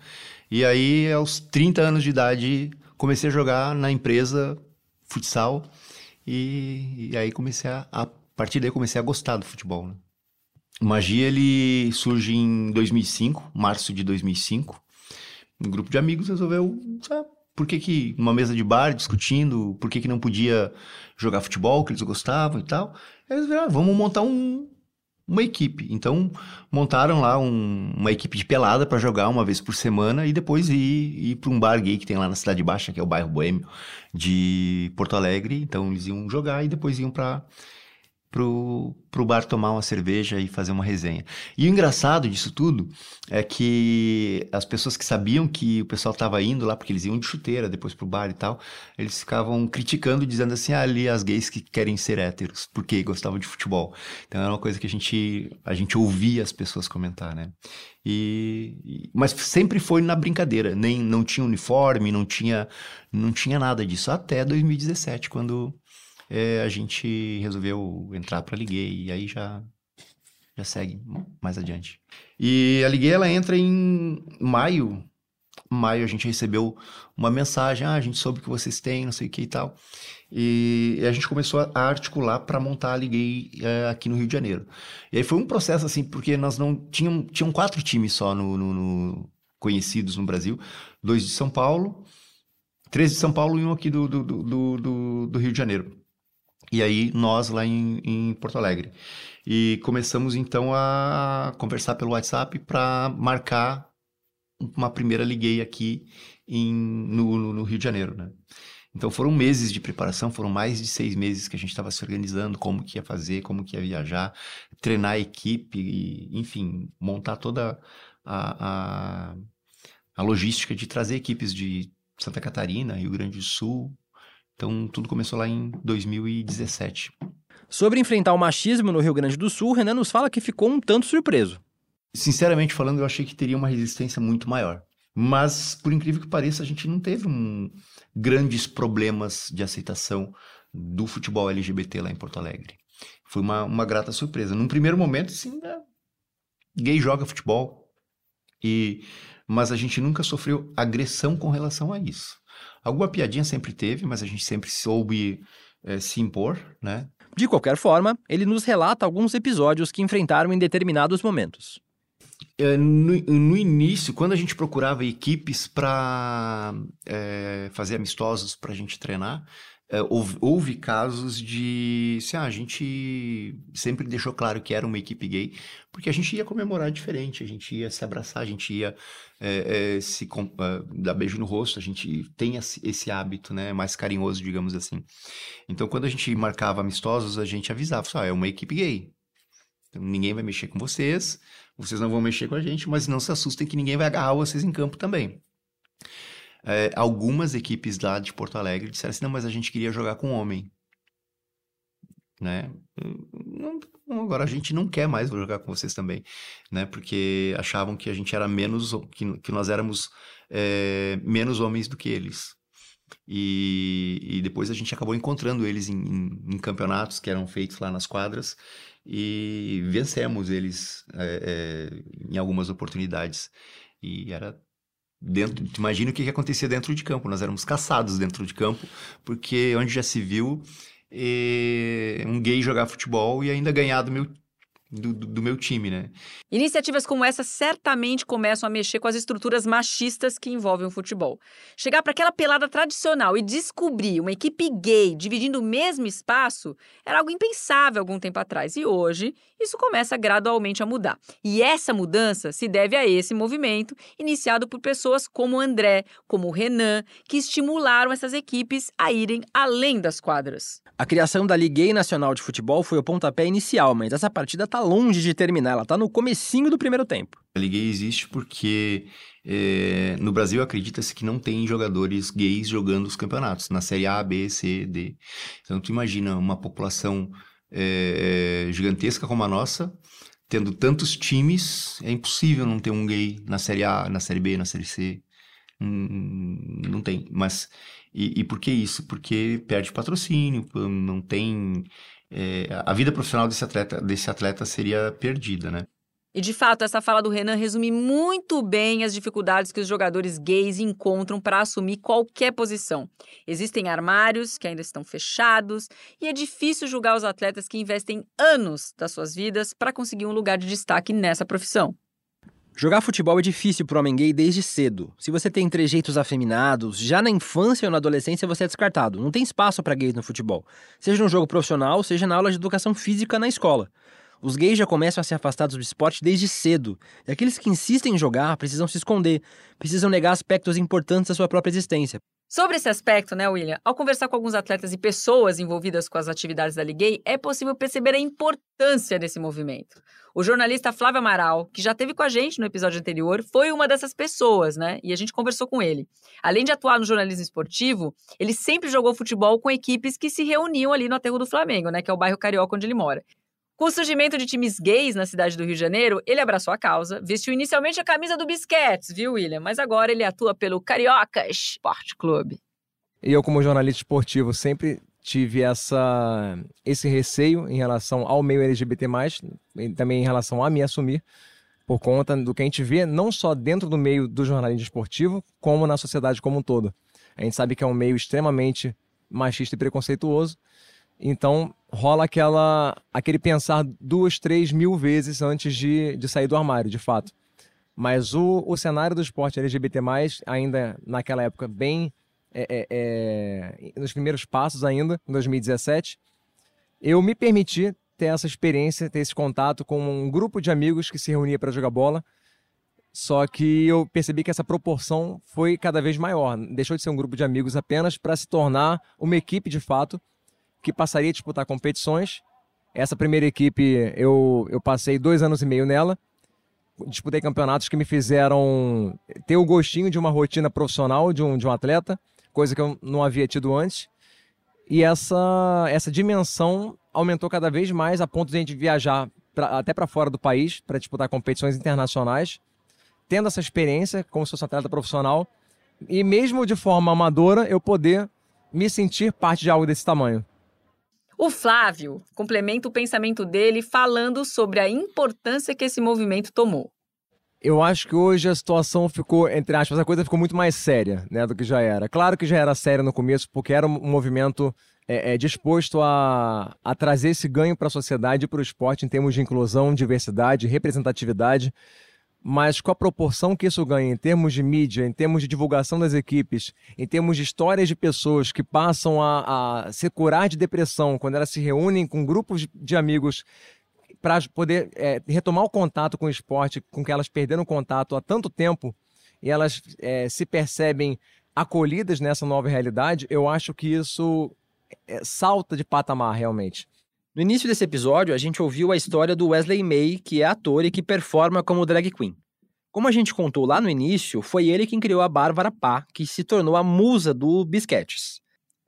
E aí, aos 30 anos de idade, comecei a jogar na empresa futsal E, e aí comecei a, a partir daí comecei a gostar do futebol, né? Magia ele surge em 2005, março de 2005. Um grupo de amigos resolveu, sabe, por que que uma mesa de bar discutindo, por que que não podia jogar futebol, que eles gostavam e tal. Eles viram, ah, vamos montar um, uma equipe. Então, montaram lá um, uma equipe de pelada para jogar uma vez por semana e depois ir, ir para um bar gay que tem lá na Cidade Baixa, que é o bairro Boêmio de Porto Alegre. Então, eles iam jogar e depois iam para pro, pro bar tomar uma cerveja e fazer uma resenha. E o engraçado disso tudo é que as pessoas que sabiam que o pessoal estava indo lá, porque eles iam de chuteira depois pro bar e tal, eles ficavam criticando, dizendo assim, ah, ali as gays que querem ser héteros, porque gostavam de futebol. Então era uma coisa que a gente, a gente ouvia as pessoas comentar, né? E, mas sempre foi na brincadeira, nem não tinha uniforme, não tinha, não tinha nada disso, até 2017, quando é, a gente resolveu entrar para a Liguei e aí já já segue mais adiante. E a Liguei ela entra em maio. Maio a gente recebeu uma mensagem, ah, a gente soube que vocês têm, não sei o que e tal. E, a gente começou a articular para montar a Liguei é, aqui no Rio de Janeiro. E aí foi um processo assim, porque nós não tinham tinham quatro times só no, no, no conhecidos no Brasil, dois de São Paulo, três de São Paulo e um aqui do, do, do, do, do Rio de Janeiro. E aí nós lá em, em Porto Alegre. E começamos então a conversar pelo WhatsApp para marcar uma primeira liguei aqui em, no, no, Rio de Janeiro, né? Então foram meses de preparação, foram mais de seis meses que a gente estava se organizando, como que ia fazer, como que ia viajar, treinar a equipe, e, enfim, montar toda a, a, a logística de trazer equipes de Santa Catarina, Rio Grande do Sul, então, tudo começou lá em 2017. Sobre enfrentar o machismo no Rio Grande do Sul, Renan nos fala que ficou um tanto surpreso. Sinceramente falando, eu achei que teria uma resistência muito maior. Mas, por incrível que pareça, a gente não teve um, grandes problemas de aceitação do futebol LGBT lá em Porto Alegre. Foi uma, uma grata surpresa. Num primeiro momento, sim, é, gay joga futebol. E, mas a gente nunca sofreu agressão com relação a isso. Alguma piadinha sempre teve, mas a gente sempre soube é, se impor, né? De qualquer forma, ele nos relata alguns episódios que enfrentaram em determinados momentos. É, no, no, início, quando a gente procurava equipes para é, fazer amistosos para a gente treinar, é, houve, houve, casos de. Assim, ah, a gente sempre deixou claro que era uma equipe gay, porque a gente ia comemorar diferente, a gente ia se abraçar, a gente ia é, é, se dar beijo no rosto, a gente tem esse, esse, hábito, né, mais carinhoso, digamos assim. Então, quando a gente marcava amistosos, a gente avisava, ah, é uma equipe gay. Então, ninguém vai mexer com vocês, vocês não vão mexer com a gente, mas não se assustem que ninguém vai agarrar vocês em campo também é, algumas equipes lá de Porto Alegre disseram assim, não, mas a gente queria jogar com homem. Né? Não, agora a gente não quer mais jogar com vocês também, né? Porque achavam que a gente era menos, que, que nós éramos é, menos homens do que eles. E, e, depois a gente acabou encontrando eles em, em, em, campeonatos que eram feitos lá nas quadras e vencemos eles é, é, em algumas oportunidades. E era dentro, imagina o que, que acontecia dentro de campo. Nós éramos caçados dentro de campo, porque onde já se viu eh, um gay jogar futebol e ainda ganhar do meu do, do, meu time, né? Iniciativas como essa certamente começam a mexer com as estruturas machistas que envolvem o futebol. Chegar para aquela pelada tradicional e descobrir uma equipe gay dividindo o mesmo espaço era algo impensável algum tempo atrás. E hoje, isso começa gradualmente a mudar. E essa mudança se deve a esse movimento iniciado por pessoas como o André, como o Renan, que estimularam essas equipes a irem além das quadras. A criação da Liga Nacional de Futebol foi o pontapé inicial, mas essa partida está longe de terminar, ela está no comecinho do primeiro tempo. A Liga existe porque é, no Brasil acredita-se que não tem jogadores gays jogando os campeonatos, na Série A, B, C, D. Então tu imagina uma população é, gigantesca como a nossa, tendo tantos times, é impossível não ter um gay na Série A, na Série B, na Série C. Hum, não tem, mas e, e por que isso? Porque perde patrocínio, não tem. É, a vida profissional desse atleta, desse atleta seria perdida, né? E de fato, essa fala do Renan resume muito bem as dificuldades que os jogadores gays encontram para assumir qualquer posição. Existem armários que ainda estão fechados e é difícil julgar os atletas que investem anos das suas vidas para conseguir um lugar de destaque nessa profissão. Jogar futebol é difícil para o homem gay desde cedo. Se você tem trejeitos afeminados, já na infância ou na adolescência você é descartado. Não tem espaço para gays no futebol, seja no jogo profissional, seja na aula de educação física na escola. Os gays já começam a se afastar do esporte desde cedo. E aqueles que insistem em jogar precisam se esconder, precisam negar aspectos importantes da sua própria existência. Sobre esse aspecto, né, William? Ao conversar com alguns atletas e pessoas envolvidas com as atividades da Liguei, é possível perceber a importância desse movimento. O jornalista Flávio Amaral, que já esteve com a gente no episódio anterior, foi uma dessas pessoas, né? E a gente conversou com ele. Além de atuar no jornalismo esportivo, ele sempre jogou futebol com equipes que se reuniam ali no aterro do Flamengo, né? Que é o bairro carioca onde ele mora. Com o surgimento de times gays na cidade do Rio de Janeiro, ele abraçou a causa, vestiu inicialmente a camisa do Bisquets, viu, William? Mas agora ele atua pelo Carioca Sport Clube. E eu, como jornalista esportivo, sempre tive essa, esse receio em relação ao meio LGBT+, e também em relação a me assumir, por conta do que a gente vê não só dentro do meio do jornalismo esportivo, como na sociedade como um todo. A gente sabe que é um meio extremamente machista e preconceituoso, então rola aquela, aquele pensar duas, três mil vezes antes de, de sair do armário, de fato. Mas o, o cenário do esporte LGBT, ainda naquela época, bem é, é, é, nos primeiros passos ainda, em 2017, eu me permiti ter essa experiência, ter esse contato com um grupo de amigos que se reunia para jogar bola. Só que eu percebi que essa proporção foi cada vez maior. Deixou de ser um grupo de amigos apenas para se tornar uma equipe de fato que passaria a disputar competições. Essa primeira equipe eu, eu passei dois anos e meio nela. Disputei campeonatos que me fizeram ter o gostinho de uma rotina profissional de um, de um atleta, coisa que eu não havia tido antes. E essa, essa dimensão aumentou cada vez mais a ponto de a gente viajar pra, até para fora do país para disputar competições internacionais, tendo essa experiência como se fosse um atleta profissional e mesmo de forma amadora eu poder me sentir parte de algo desse tamanho. O Flávio complementa o pensamento dele falando sobre a importância que esse movimento tomou. Eu acho que hoje a situação ficou, entre aspas, a coisa ficou muito mais séria né, do que já era. Claro que já era séria no começo, porque era um movimento é, é, disposto a, a trazer esse ganho para a sociedade e para o esporte em termos de inclusão, diversidade, representatividade mas com a proporção que isso ganha em termos de mídia, em termos de divulgação das equipes, em termos de histórias de pessoas que passam a, a se curar de depressão quando elas se reúnem com grupos de amigos para poder é, retomar o contato com o esporte, com que elas perderam contato há tanto tempo, e elas é, se percebem acolhidas nessa nova realidade, eu acho que isso é, salta de patamar realmente. No início desse episódio, a gente ouviu a história do Wesley May, que é ator e que performa como drag queen. Como a gente contou lá no início, foi ele quem criou a Bárbara Pá, que se tornou a musa do Bisquetes.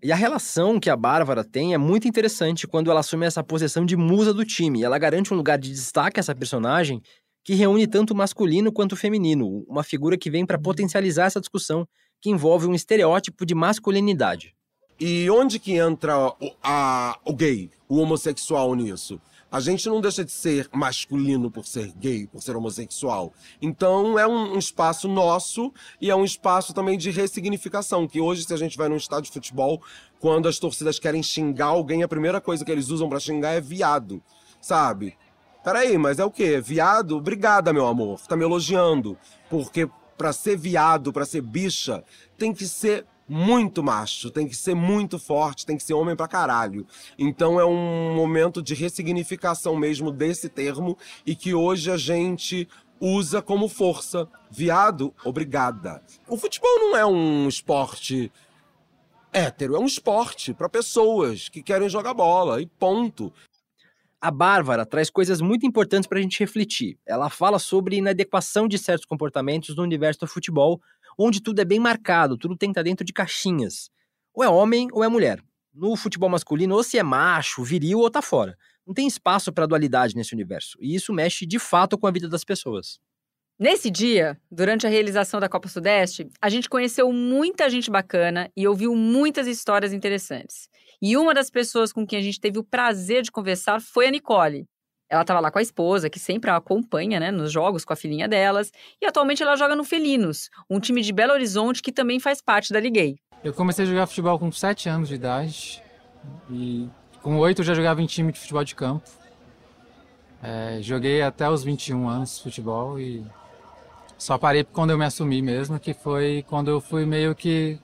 E a relação que a Bárbara tem é muito interessante quando ela assume essa posição de musa do time. Ela garante um lugar de destaque a essa personagem que reúne tanto o masculino quanto o feminino, uma figura que vem para potencializar essa discussão que envolve um estereótipo de masculinidade. E onde que entra o, a, o gay, o homossexual nisso? A gente não deixa de ser masculino por ser gay, por ser homossexual. Então é um, um, espaço nosso e é um espaço também de ressignificação. Que hoje, se a gente vai num estádio de futebol, quando as torcidas querem xingar alguém, a primeira coisa que eles usam para xingar é viado, sabe? Peraí, mas é o quê? Viado? Obrigada, meu amor. Tá me elogiando. Porque para ser viado, para ser bicha, tem que ser muito macho, tem que ser muito forte, tem que ser homem pra caralho. Então é um momento de ressignificação mesmo desse termo e que hoje a gente usa como força. Viado, obrigada. O futebol não é um esporte hétero, é um esporte para pessoas que querem jogar bola e ponto. A Bárbara traz coisas muito importantes para a gente refletir. Ela fala sobre inadequação de certos comportamentos no universo do futebol onde tudo é bem marcado, tudo tem que estar dentro de caixinhas. Ou é homem ou é mulher. No futebol masculino, ou se é macho, viril ou tá fora. Não tem espaço para dualidade nesse universo. E isso mexe de fato com a vida das pessoas. Nesse dia, durante a realização da Copa Sudeste, a gente conheceu muita gente bacana e ouviu muitas histórias interessantes. E uma das pessoas com quem a gente teve o prazer de conversar foi a Nicole. Ela estava lá com a esposa, que sempre a acompanha, né, nos jogos com a filhinha delas, e atualmente ela joga no Felinos, um time de Belo Horizonte que também faz parte da Liguei. Eu comecei a jogar futebol com 7 anos de idade e com 8 eu já jogava em time de futebol de campo. É, joguei até os 21 anos de futebol e só parei quando eu me assumi mesmo, que foi quando eu fui meio que,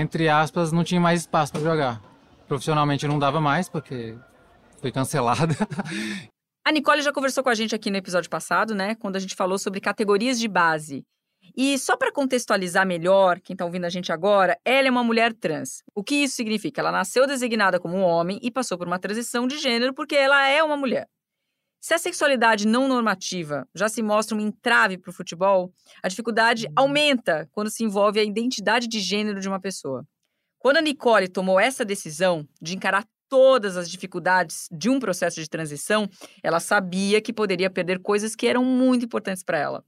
entre aspas, não tinha mais espaço para jogar. Profissionalmente não dava mais, porque foi cancelada. A Nicole já conversou com a gente aqui no episódio passado, né? Quando a gente falou sobre categorias de base. E só para contextualizar melhor, quem está ouvindo a gente agora, ela é uma mulher trans. O que isso significa? Ela nasceu designada como um homem e passou por uma transição de gênero porque ela é uma mulher. Se a sexualidade não normativa já se mostra um entrave para o futebol, a dificuldade aumenta quando se envolve a identidade de gênero de uma pessoa. Quando a Nicole tomou essa decisão de encarar todas as dificuldades de um processo de transição, ela sabia que poderia perder coisas que eram muito importantes para ela.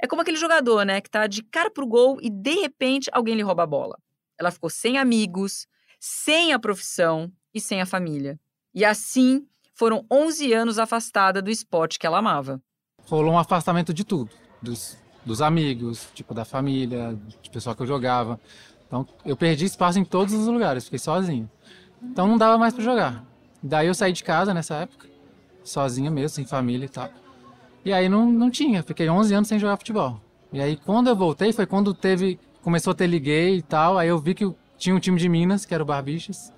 É como aquele jogador, né, que tá de cara pro gol e de repente alguém lhe rouba a bola. Ela ficou sem amigos, sem a profissão e sem a família. E assim foram 11 anos afastada do esporte que ela amava. Rolou um afastamento de tudo, dos, dos amigos, tipo da família, de pessoal que eu jogava. Então eu perdi espaço em todos os lugares, fiquei sozinho. Então não dava mais para jogar. Daí eu saí de casa nessa época, sozinha mesmo, sem família e tal. E aí não, não tinha, fiquei 11 anos sem jogar futebol. E aí quando eu voltei foi quando teve, começou a ter liguei e tal, aí eu vi que tinha um time de Minas, que era o Barbichas.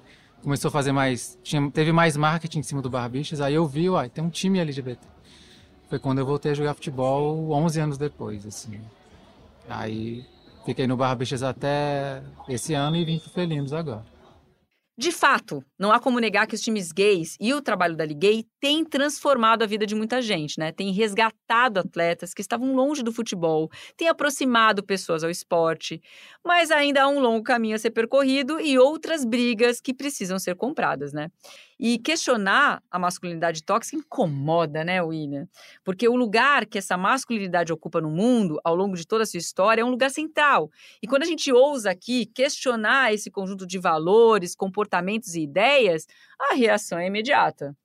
Começou a fazer mais, tinha, teve mais marketing em cima do Barbichas, aí eu vi, uai, tem um time LGBT. Foi quando eu voltei a jogar futebol 11 anos depois, assim. Aí fiquei no Barbichas até esse ano e vim pro Felinos agora. De fato, não há como negar que os times gays e o trabalho da Liguei têm transformado a vida de muita gente, né? Tem resgatado atletas que estavam longe do futebol, tem aproximado pessoas ao esporte, mas ainda há um longo caminho a ser percorrido e outras brigas que precisam ser compradas, né? E questionar a masculinidade tóxica incomoda, né, William? Porque o lugar que essa masculinidade ocupa no mundo, ao longo de toda a sua história, é um lugar central. E quando a gente ousa aqui questionar esse conjunto de valores, comportamentos e ideias, a reação é imediata.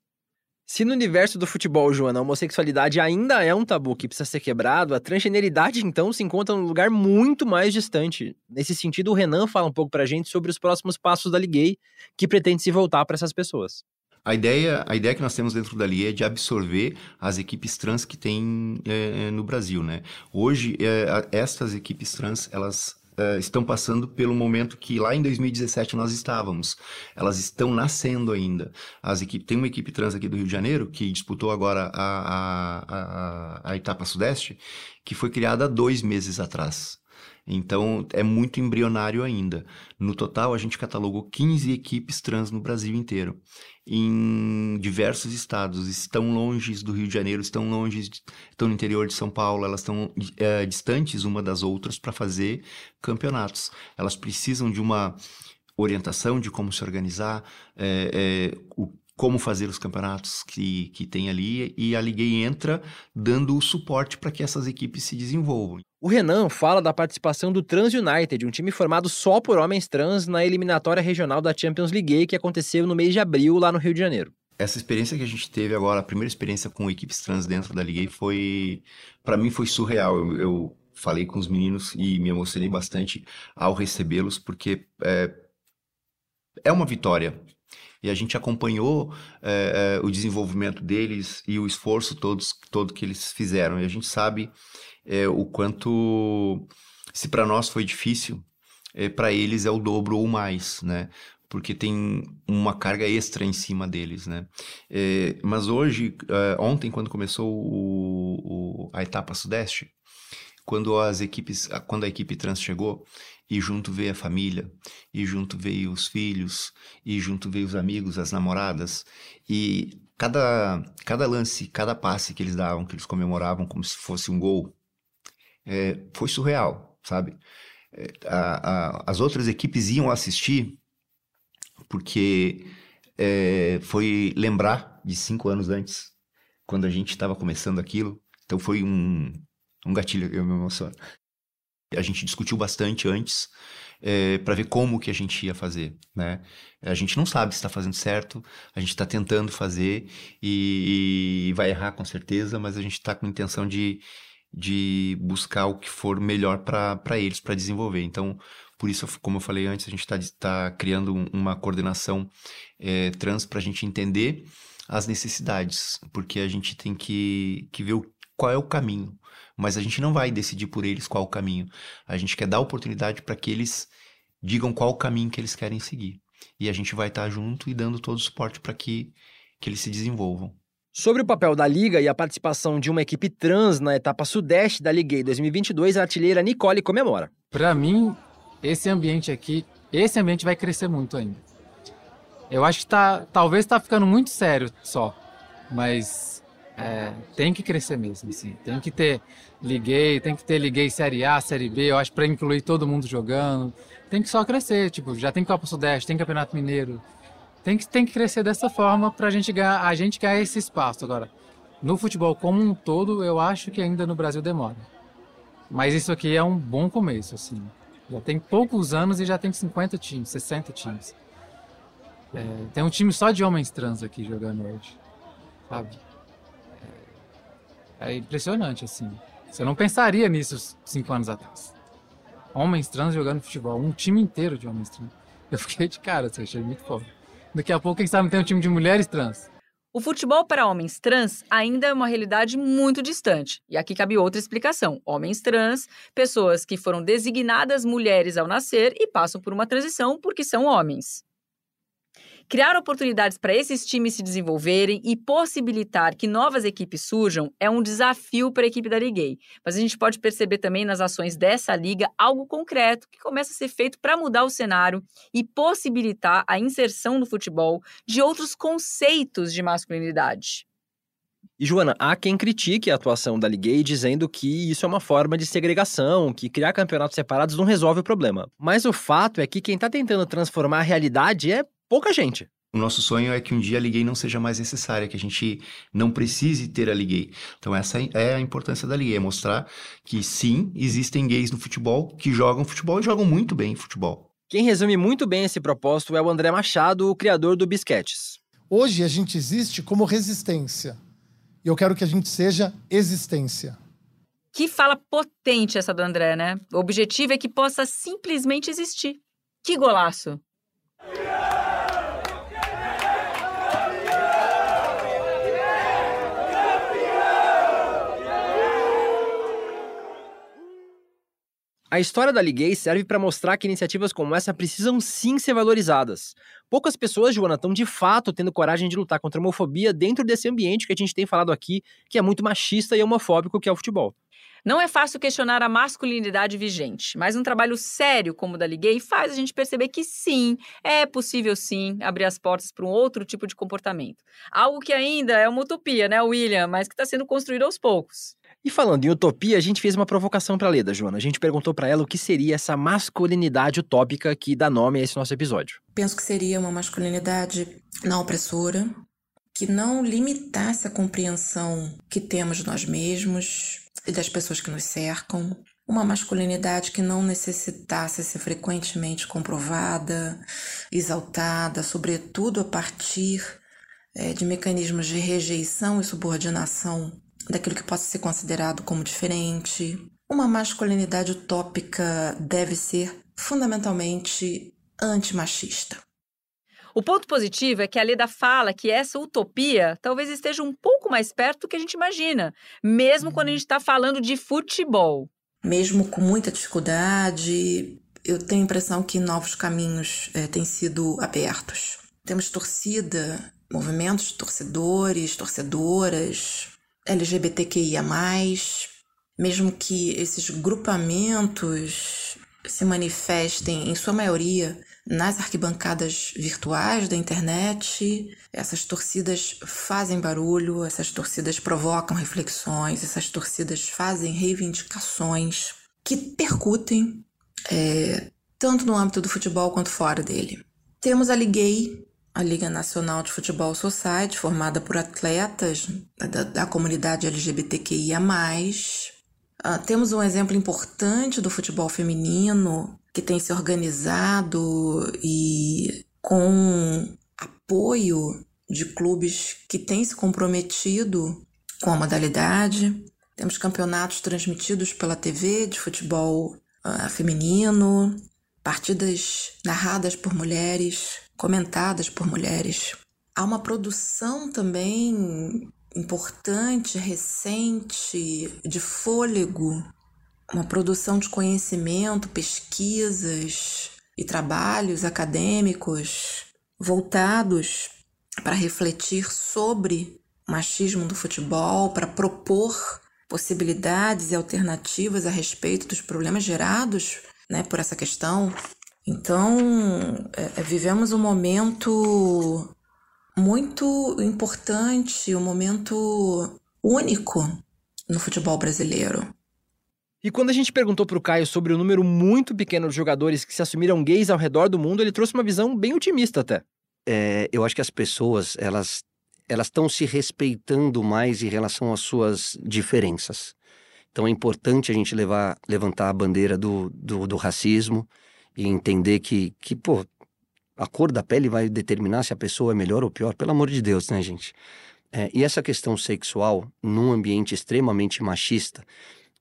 Se no universo do futebol, Joana, a homossexualidade ainda é um tabu que precisa ser quebrado, a transgeneridade então se encontra num lugar muito mais distante. Nesse sentido, o Renan fala um pouco pra gente sobre os próximos passos da Liguei, que pretende se voltar para essas pessoas. A ideia, a ideia que nós temos dentro da Liga é de absorver as equipes trans que tem é, no Brasil, né? Hoje, é, estas equipes trans, elas uh, estão passando pelo momento que lá em 2017 nós estávamos. Elas estão nascendo ainda. As equipes, tem uma equipe trans aqui do Rio de Janeiro que disputou agora a, a, a, a etapa sudeste, que foi criada dois meses atrás. Então é muito embrionário ainda. No total, a gente catalogou 15 equipes trans no Brasil inteiro em diversos estados, estão longe do Rio de Janeiro, estão longe, estão no interior de São Paulo, elas estão é, distantes uma das outras para fazer campeonatos. Elas precisam de uma orientação de como se organizar, é, é, o como fazer os campeonatos que, que tem ali e a Liguei entra dando o suporte para que essas equipes se desenvolvam. O Renan fala da participação do Trans United, um time formado só por homens trans na eliminatória regional da Champions League que aconteceu no mês de abril lá no Rio de Janeiro. Essa experiência que a gente teve agora, a primeira experiência com equipes trans dentro da Liguei foi, para mim foi surreal. Eu, eu, falei com os meninos e me emocionei bastante ao recebê-los porque é, é uma vitória e a gente acompanhou é, é, o desenvolvimento deles e o esforço todos, todo que eles fizeram. E a gente sabe é, o quanto, se para nós foi difícil, para eles é o dobro ou mais, né? Porque tem uma carga extra em cima deles, né? mas hoje, ontem, quando começou o, o, a etapa sudeste, quando as equipes, quando a equipe trans chegou, e junto veio a família, e junto veio os filhos, e junto veio os amigos, as namoradas, e cada, cada lance, cada passe que eles davam, que eles comemoravam como se fosse um gol, é, foi surreal, sabe? É, a, a, as outras equipes iam assistir porque é, foi lembrar de cinco anos antes, quando a gente estava começando aquilo, então foi um, um gatilho, eu me emociono. A gente discutiu bastante antes é, para ver como que a gente ia fazer, né? A gente não sabe se está fazendo certo, a gente está tentando fazer e, e, vai errar com certeza, mas a gente está com intenção de, de buscar o que for melhor para eles, para desenvolver. Então, por isso, como eu falei antes, a gente está tá criando uma coordenação é, trans para a gente entender as necessidades, porque a gente tem que, que ver o, qual é o caminho. Mas a gente não vai decidir por eles qual o caminho. A gente quer dar oportunidade para que eles digam qual o caminho que eles querem seguir. E a gente vai estar tá junto e dando todo o suporte para que, que eles se desenvolvam. Sobre o papel da Liga e a participação de uma equipe trans na etapa sudeste da Liga 2022, a artilheira Nicole comemora. Para mim, esse ambiente aqui, esse ambiente vai crescer muito ainda. Eu acho que tá, talvez está ficando muito sério só, mas é, tem que crescer mesmo, assim. Tem que ter liguei, tem que ter liguei Série A, Série B, eu acho para incluir todo mundo jogando. Tem que só crescer, tipo, já tem Copa Sudeste, tem Campeonato Mineiro. Tem que, tem que crescer dessa forma para gente ganhar, a gente ganhar esse espaço agora. No futebol como um todo, eu acho que ainda no Brasil demora. Mas isso aqui é um bom começo, assim. Já tem poucos anos e já tem 50 times, 60 times. É, tem um time só de homens trans aqui jogando hoje, sabe? É, é impressionante, assim. Você não pensaria nisso cinco anos atrás. Homens trans jogando futebol, um time inteiro de homens trans. Eu fiquei de cara, assim, achei muito foda. Daqui a pouco, quem sabe, tem um time de mulheres trans. O futebol para homens trans ainda é uma realidade muito distante. E aqui cabe outra explicação. Homens trans, pessoas que foram designadas mulheres ao nascer e passam por uma transição porque são homens. Criar oportunidades para esses times se desenvolverem e possibilitar que novas equipes surjam é um desafio para a equipe da Liguei. Mas a gente pode perceber também nas ações dessa liga algo concreto que começa a ser feito para mudar o cenário e possibilitar a inserção no futebol de outros conceitos de masculinidade. E, Joana, há quem critique a atuação da Liguei dizendo que isso é uma forma de segregação, que criar campeonatos separados não resolve o problema. Mas o fato é que quem está tentando transformar a realidade é pouca gente. O nosso sonho é que um dia a Liguei não seja mais necessária, que a gente não precise ter a Liguei. Então essa é a importância da Liguei, é mostrar que sim, existem gays no futebol que jogam futebol e jogam muito bem futebol. Quem resume muito bem esse propósito é o André Machado, o criador do Bisquetes. Hoje a gente existe como resistência. E eu quero que a gente seja existência. Que fala potente essa do André, né? O objetivo é que possa simplesmente existir. Que golaço! A história da Liguei serve para mostrar que iniciativas como essa precisam sim ser valorizadas. Poucas pessoas, Joana, estão de fato tendo coragem de lutar contra a homofobia dentro desse ambiente que a gente tem falado aqui, que é muito machista e homofóbico, que é o futebol. Não é fácil questionar a masculinidade vigente, mas um trabalho sério como o da Liguei faz a gente perceber que sim, é possível sim abrir as portas para um outro tipo de comportamento. Algo que ainda é uma utopia, né, William, mas que está sendo construído aos poucos. E falando em utopia, a gente fez uma provocação para Leda, Joana. A gente perguntou para ela o que seria essa masculinidade utópica que dá nome a esse nosso episódio. Penso que seria uma masculinidade não opressora, que não limitasse a compreensão que temos de nós mesmos e das pessoas que nos cercam. Uma masculinidade que não necessitasse ser frequentemente comprovada, exaltada, sobretudo a partir é, de mecanismos de rejeição e subordinação daquilo que possa ser considerado como diferente. Uma masculinidade utópica deve ser fundamentalmente antimachista. O ponto positivo é que a Leda fala que essa utopia talvez esteja um pouco mais perto do que a gente imagina, mesmo quando a gente está falando de futebol. Mesmo com muita dificuldade, eu tenho a impressão que novos caminhos é, têm sido abertos. Temos torcida, movimentos de torcedores, torcedoras, LGBTQIA, mesmo que esses grupamentos se manifestem, em sua maioria, nas arquibancadas virtuais da internet, essas torcidas fazem barulho, essas torcidas provocam reflexões, essas torcidas fazem reivindicações que percutem é, tanto no âmbito do futebol quanto fora dele. Temos a Liguei, a Liga Nacional de Futebol Society, formada por atletas da, da comunidade LGBTQIA. Uh, temos um exemplo importante do futebol feminino que tem se organizado e com apoio de clubes que têm se comprometido com a modalidade. Temos campeonatos transmitidos pela TV de futebol uh, feminino, partidas narradas por mulheres, comentadas por mulheres. Há uma produção também importante, recente, de fôlego, uma produção de conhecimento, pesquisas e trabalhos acadêmicos voltados para refletir sobre o machismo do futebol, para propor possibilidades e alternativas a respeito dos problemas gerados né, por essa questão. Então, é, é, vivemos um momento muito importante, um momento único no futebol brasileiro. E quando a gente perguntou para o Caio sobre o número muito pequeno de jogadores que se assumiram gays ao redor do mundo, ele trouxe uma visão bem otimista até. É, eu acho que as pessoas, elas elas estão se respeitando mais em relação às suas diferenças. Então é importante a gente levar, levantar a bandeira do, do, do racismo e entender que, que, pô, a cor da pele vai determinar se a pessoa é melhor ou pior, pelo amor de Deus, né, gente? É, e essa questão sexual, num ambiente extremamente machista,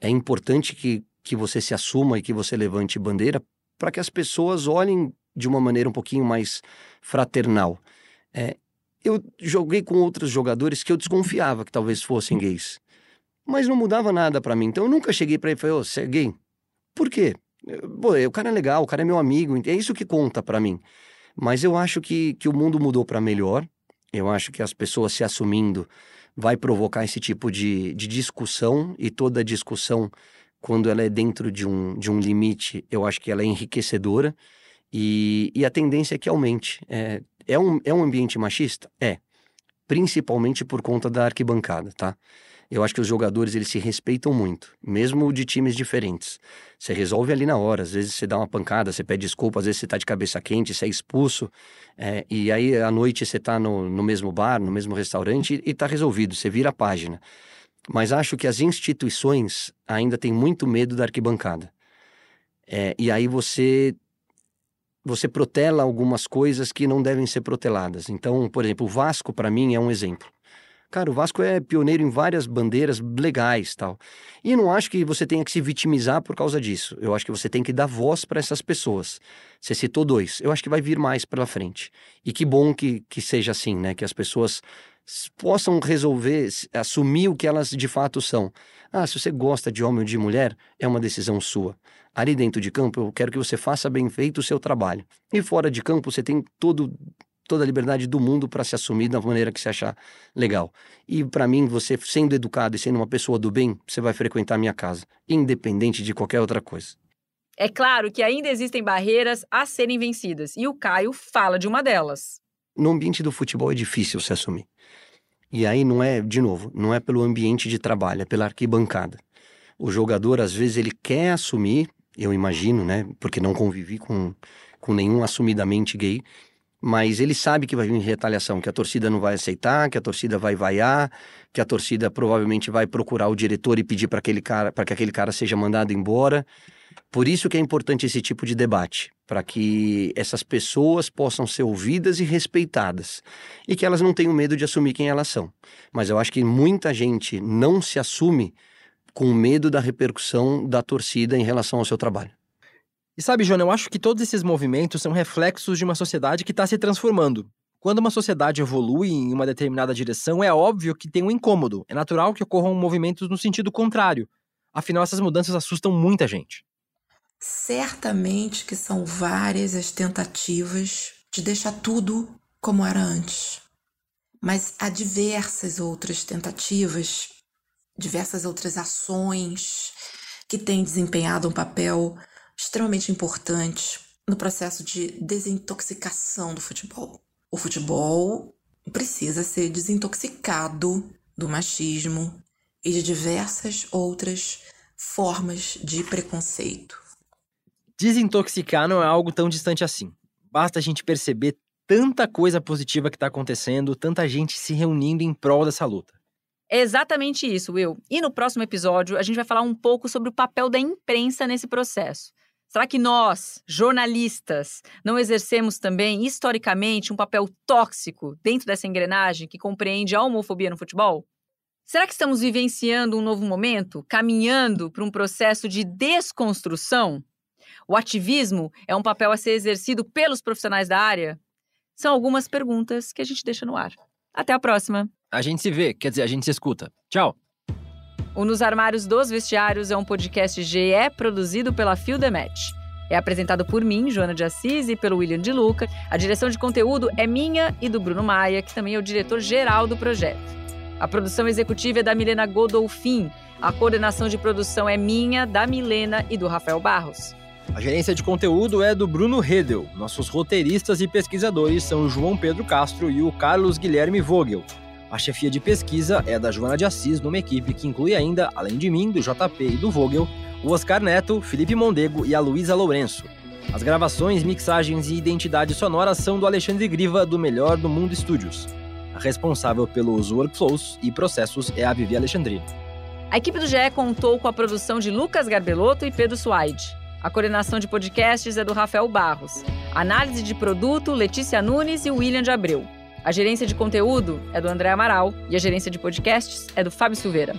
é importante que, que você se assuma e que você levante bandeira para que as pessoas olhem de uma maneira um pouquinho mais fraternal. É, eu joguei com outros jogadores que eu desconfiava que talvez fossem gays mas não mudava nada para mim. Então eu nunca cheguei para ele e falei, ô, oh, você é gay? Por quê? Pô, o cara é legal, o cara é meu amigo, é isso que conta para mim. Mas eu acho que, que o mundo mudou para melhor. Eu acho que as pessoas se assumindo vai provocar esse tipo de, de discussão e toda discussão, quando ela é dentro de um, de um limite, eu acho que ela é enriquecedora e, e a tendência é que aumente. É, é, um, é um ambiente machista? É. Principalmente por conta da arquibancada, tá? Eu acho que os jogadores eles se respeitam muito, mesmo de times diferentes. Você resolve ali na hora, às vezes você dá uma pancada, você pede desculpa, às vezes você tá de cabeça quente, você é expulso, é, e aí à noite você tá no, no mesmo bar, no mesmo restaurante e, e tá resolvido, você vira a página. Mas acho que as instituições ainda têm muito medo da arquibancada. É, e aí você você protela algumas coisas que não devem ser proteladas. Então, por exemplo, o Vasco para mim é um exemplo. Cara, o Vasco é pioneiro em várias bandeiras legais tal. E não acho que você tenha que se vitimizar por causa disso. Eu acho que você tem que dar voz para essas pessoas. Você citou dois. Eu acho que vai vir mais pela frente. E que bom que, que seja assim, né? Que as pessoas possam resolver, assumir o que elas de fato são. Ah, se você gosta de homem ou de mulher, é uma decisão sua. Ali dentro de campo, eu quero que você faça bem feito o seu trabalho. E fora de campo, você tem todo toda a liberdade do mundo para se assumir da maneira que você achar legal. E para mim, você sendo educado e sendo uma pessoa do bem, você vai frequentar a minha casa, independente de qualquer outra coisa. É claro que ainda existem barreiras a serem vencidas, e o Caio fala de uma delas. No ambiente do futebol é difícil se assumir. E aí não é, de novo, não é pelo ambiente de trabalho, é pela arquibancada. O jogador, às vezes, ele quer assumir, eu imagino, né? Porque não convivi com, com nenhum assumidamente gay, mas ele sabe que vai vir retaliação, que a torcida não vai aceitar, que a torcida vai vaiar, que a torcida provavelmente vai procurar o diretor e pedir para aquele cara, para que aquele cara seja mandado embora. Por isso que é importante esse tipo de debate, para que essas pessoas possam ser ouvidas e respeitadas e que elas não tenham medo de assumir quem elas são. Mas eu acho que muita gente não se assume com medo da repercussão da torcida em relação ao seu trabalho. E sabe, João, eu acho que todos esses movimentos são reflexos de uma sociedade que está se transformando. Quando uma sociedade evolui em uma determinada direção, é óbvio que tem um incômodo. É natural que ocorram movimentos no sentido contrário. Afinal, essas mudanças assustam muita gente. Certamente que são várias as tentativas de deixar tudo como era antes. Mas há diversas outras tentativas, diversas outras ações que têm desempenhado um papel extremamente importante no processo de desintoxicação do futebol. O futebol precisa ser desintoxicado do machismo e de diversas outras formas de preconceito. Desintoxicar não é algo tão distante assim. Basta a gente perceber tanta coisa positiva que está acontecendo, tanta gente se reunindo em prol dessa luta. É exatamente isso, Will. E no próximo episódio, a gente vai falar um pouco sobre o papel da imprensa nesse processo. Será que nós, jornalistas, não exercemos também, historicamente, um papel tóxico dentro dessa engrenagem que compreende a homofobia no futebol? Será que estamos vivenciando um novo momento, caminhando para um processo de desconstrução? O ativismo é um papel a ser exercido pelos profissionais da área? São algumas perguntas que a gente deixa no ar. Até a próxima. A gente se vê, quer dizer, a gente se escuta. Tchau. O Nos Armários dos Vestiários é um podcast GE produzido pela Fio Match. É apresentado por mim, Joana de Assis, e pelo William de Luca. A direção de conteúdo é minha e do Bruno Maia, que também é o diretor geral do projeto. A produção executiva é da Milena Godolfin. A coordenação de produção é minha, da Milena e do Rafael Barros. A gerência de conteúdo é do Bruno Redel. Nossos roteiristas e pesquisadores são o João Pedro Castro e o Carlos Guilherme Vogel. A chefia de pesquisa é da Joana de Assis, numa equipe que inclui ainda, além de mim, do JP e do Vogel, o Oscar Neto, Felipe Mondego e a Luísa Lourenço. As gravações, mixagens e identidade sonora são do Alexandre Griva, do Melhor do Mundo Studios. A responsável pelos workflows e processos é a Vivi Alexandrino. A equipe do GE contou com a produção de Lucas Garbelotto e Pedro Suaide. A coordenação de podcasts é do Rafael Barros. Análise de produto, Letícia Nunes e William de Abreu. A gerência de conteúdo é do André Amaral e a gerência de podcasts é do Fábio Silveira.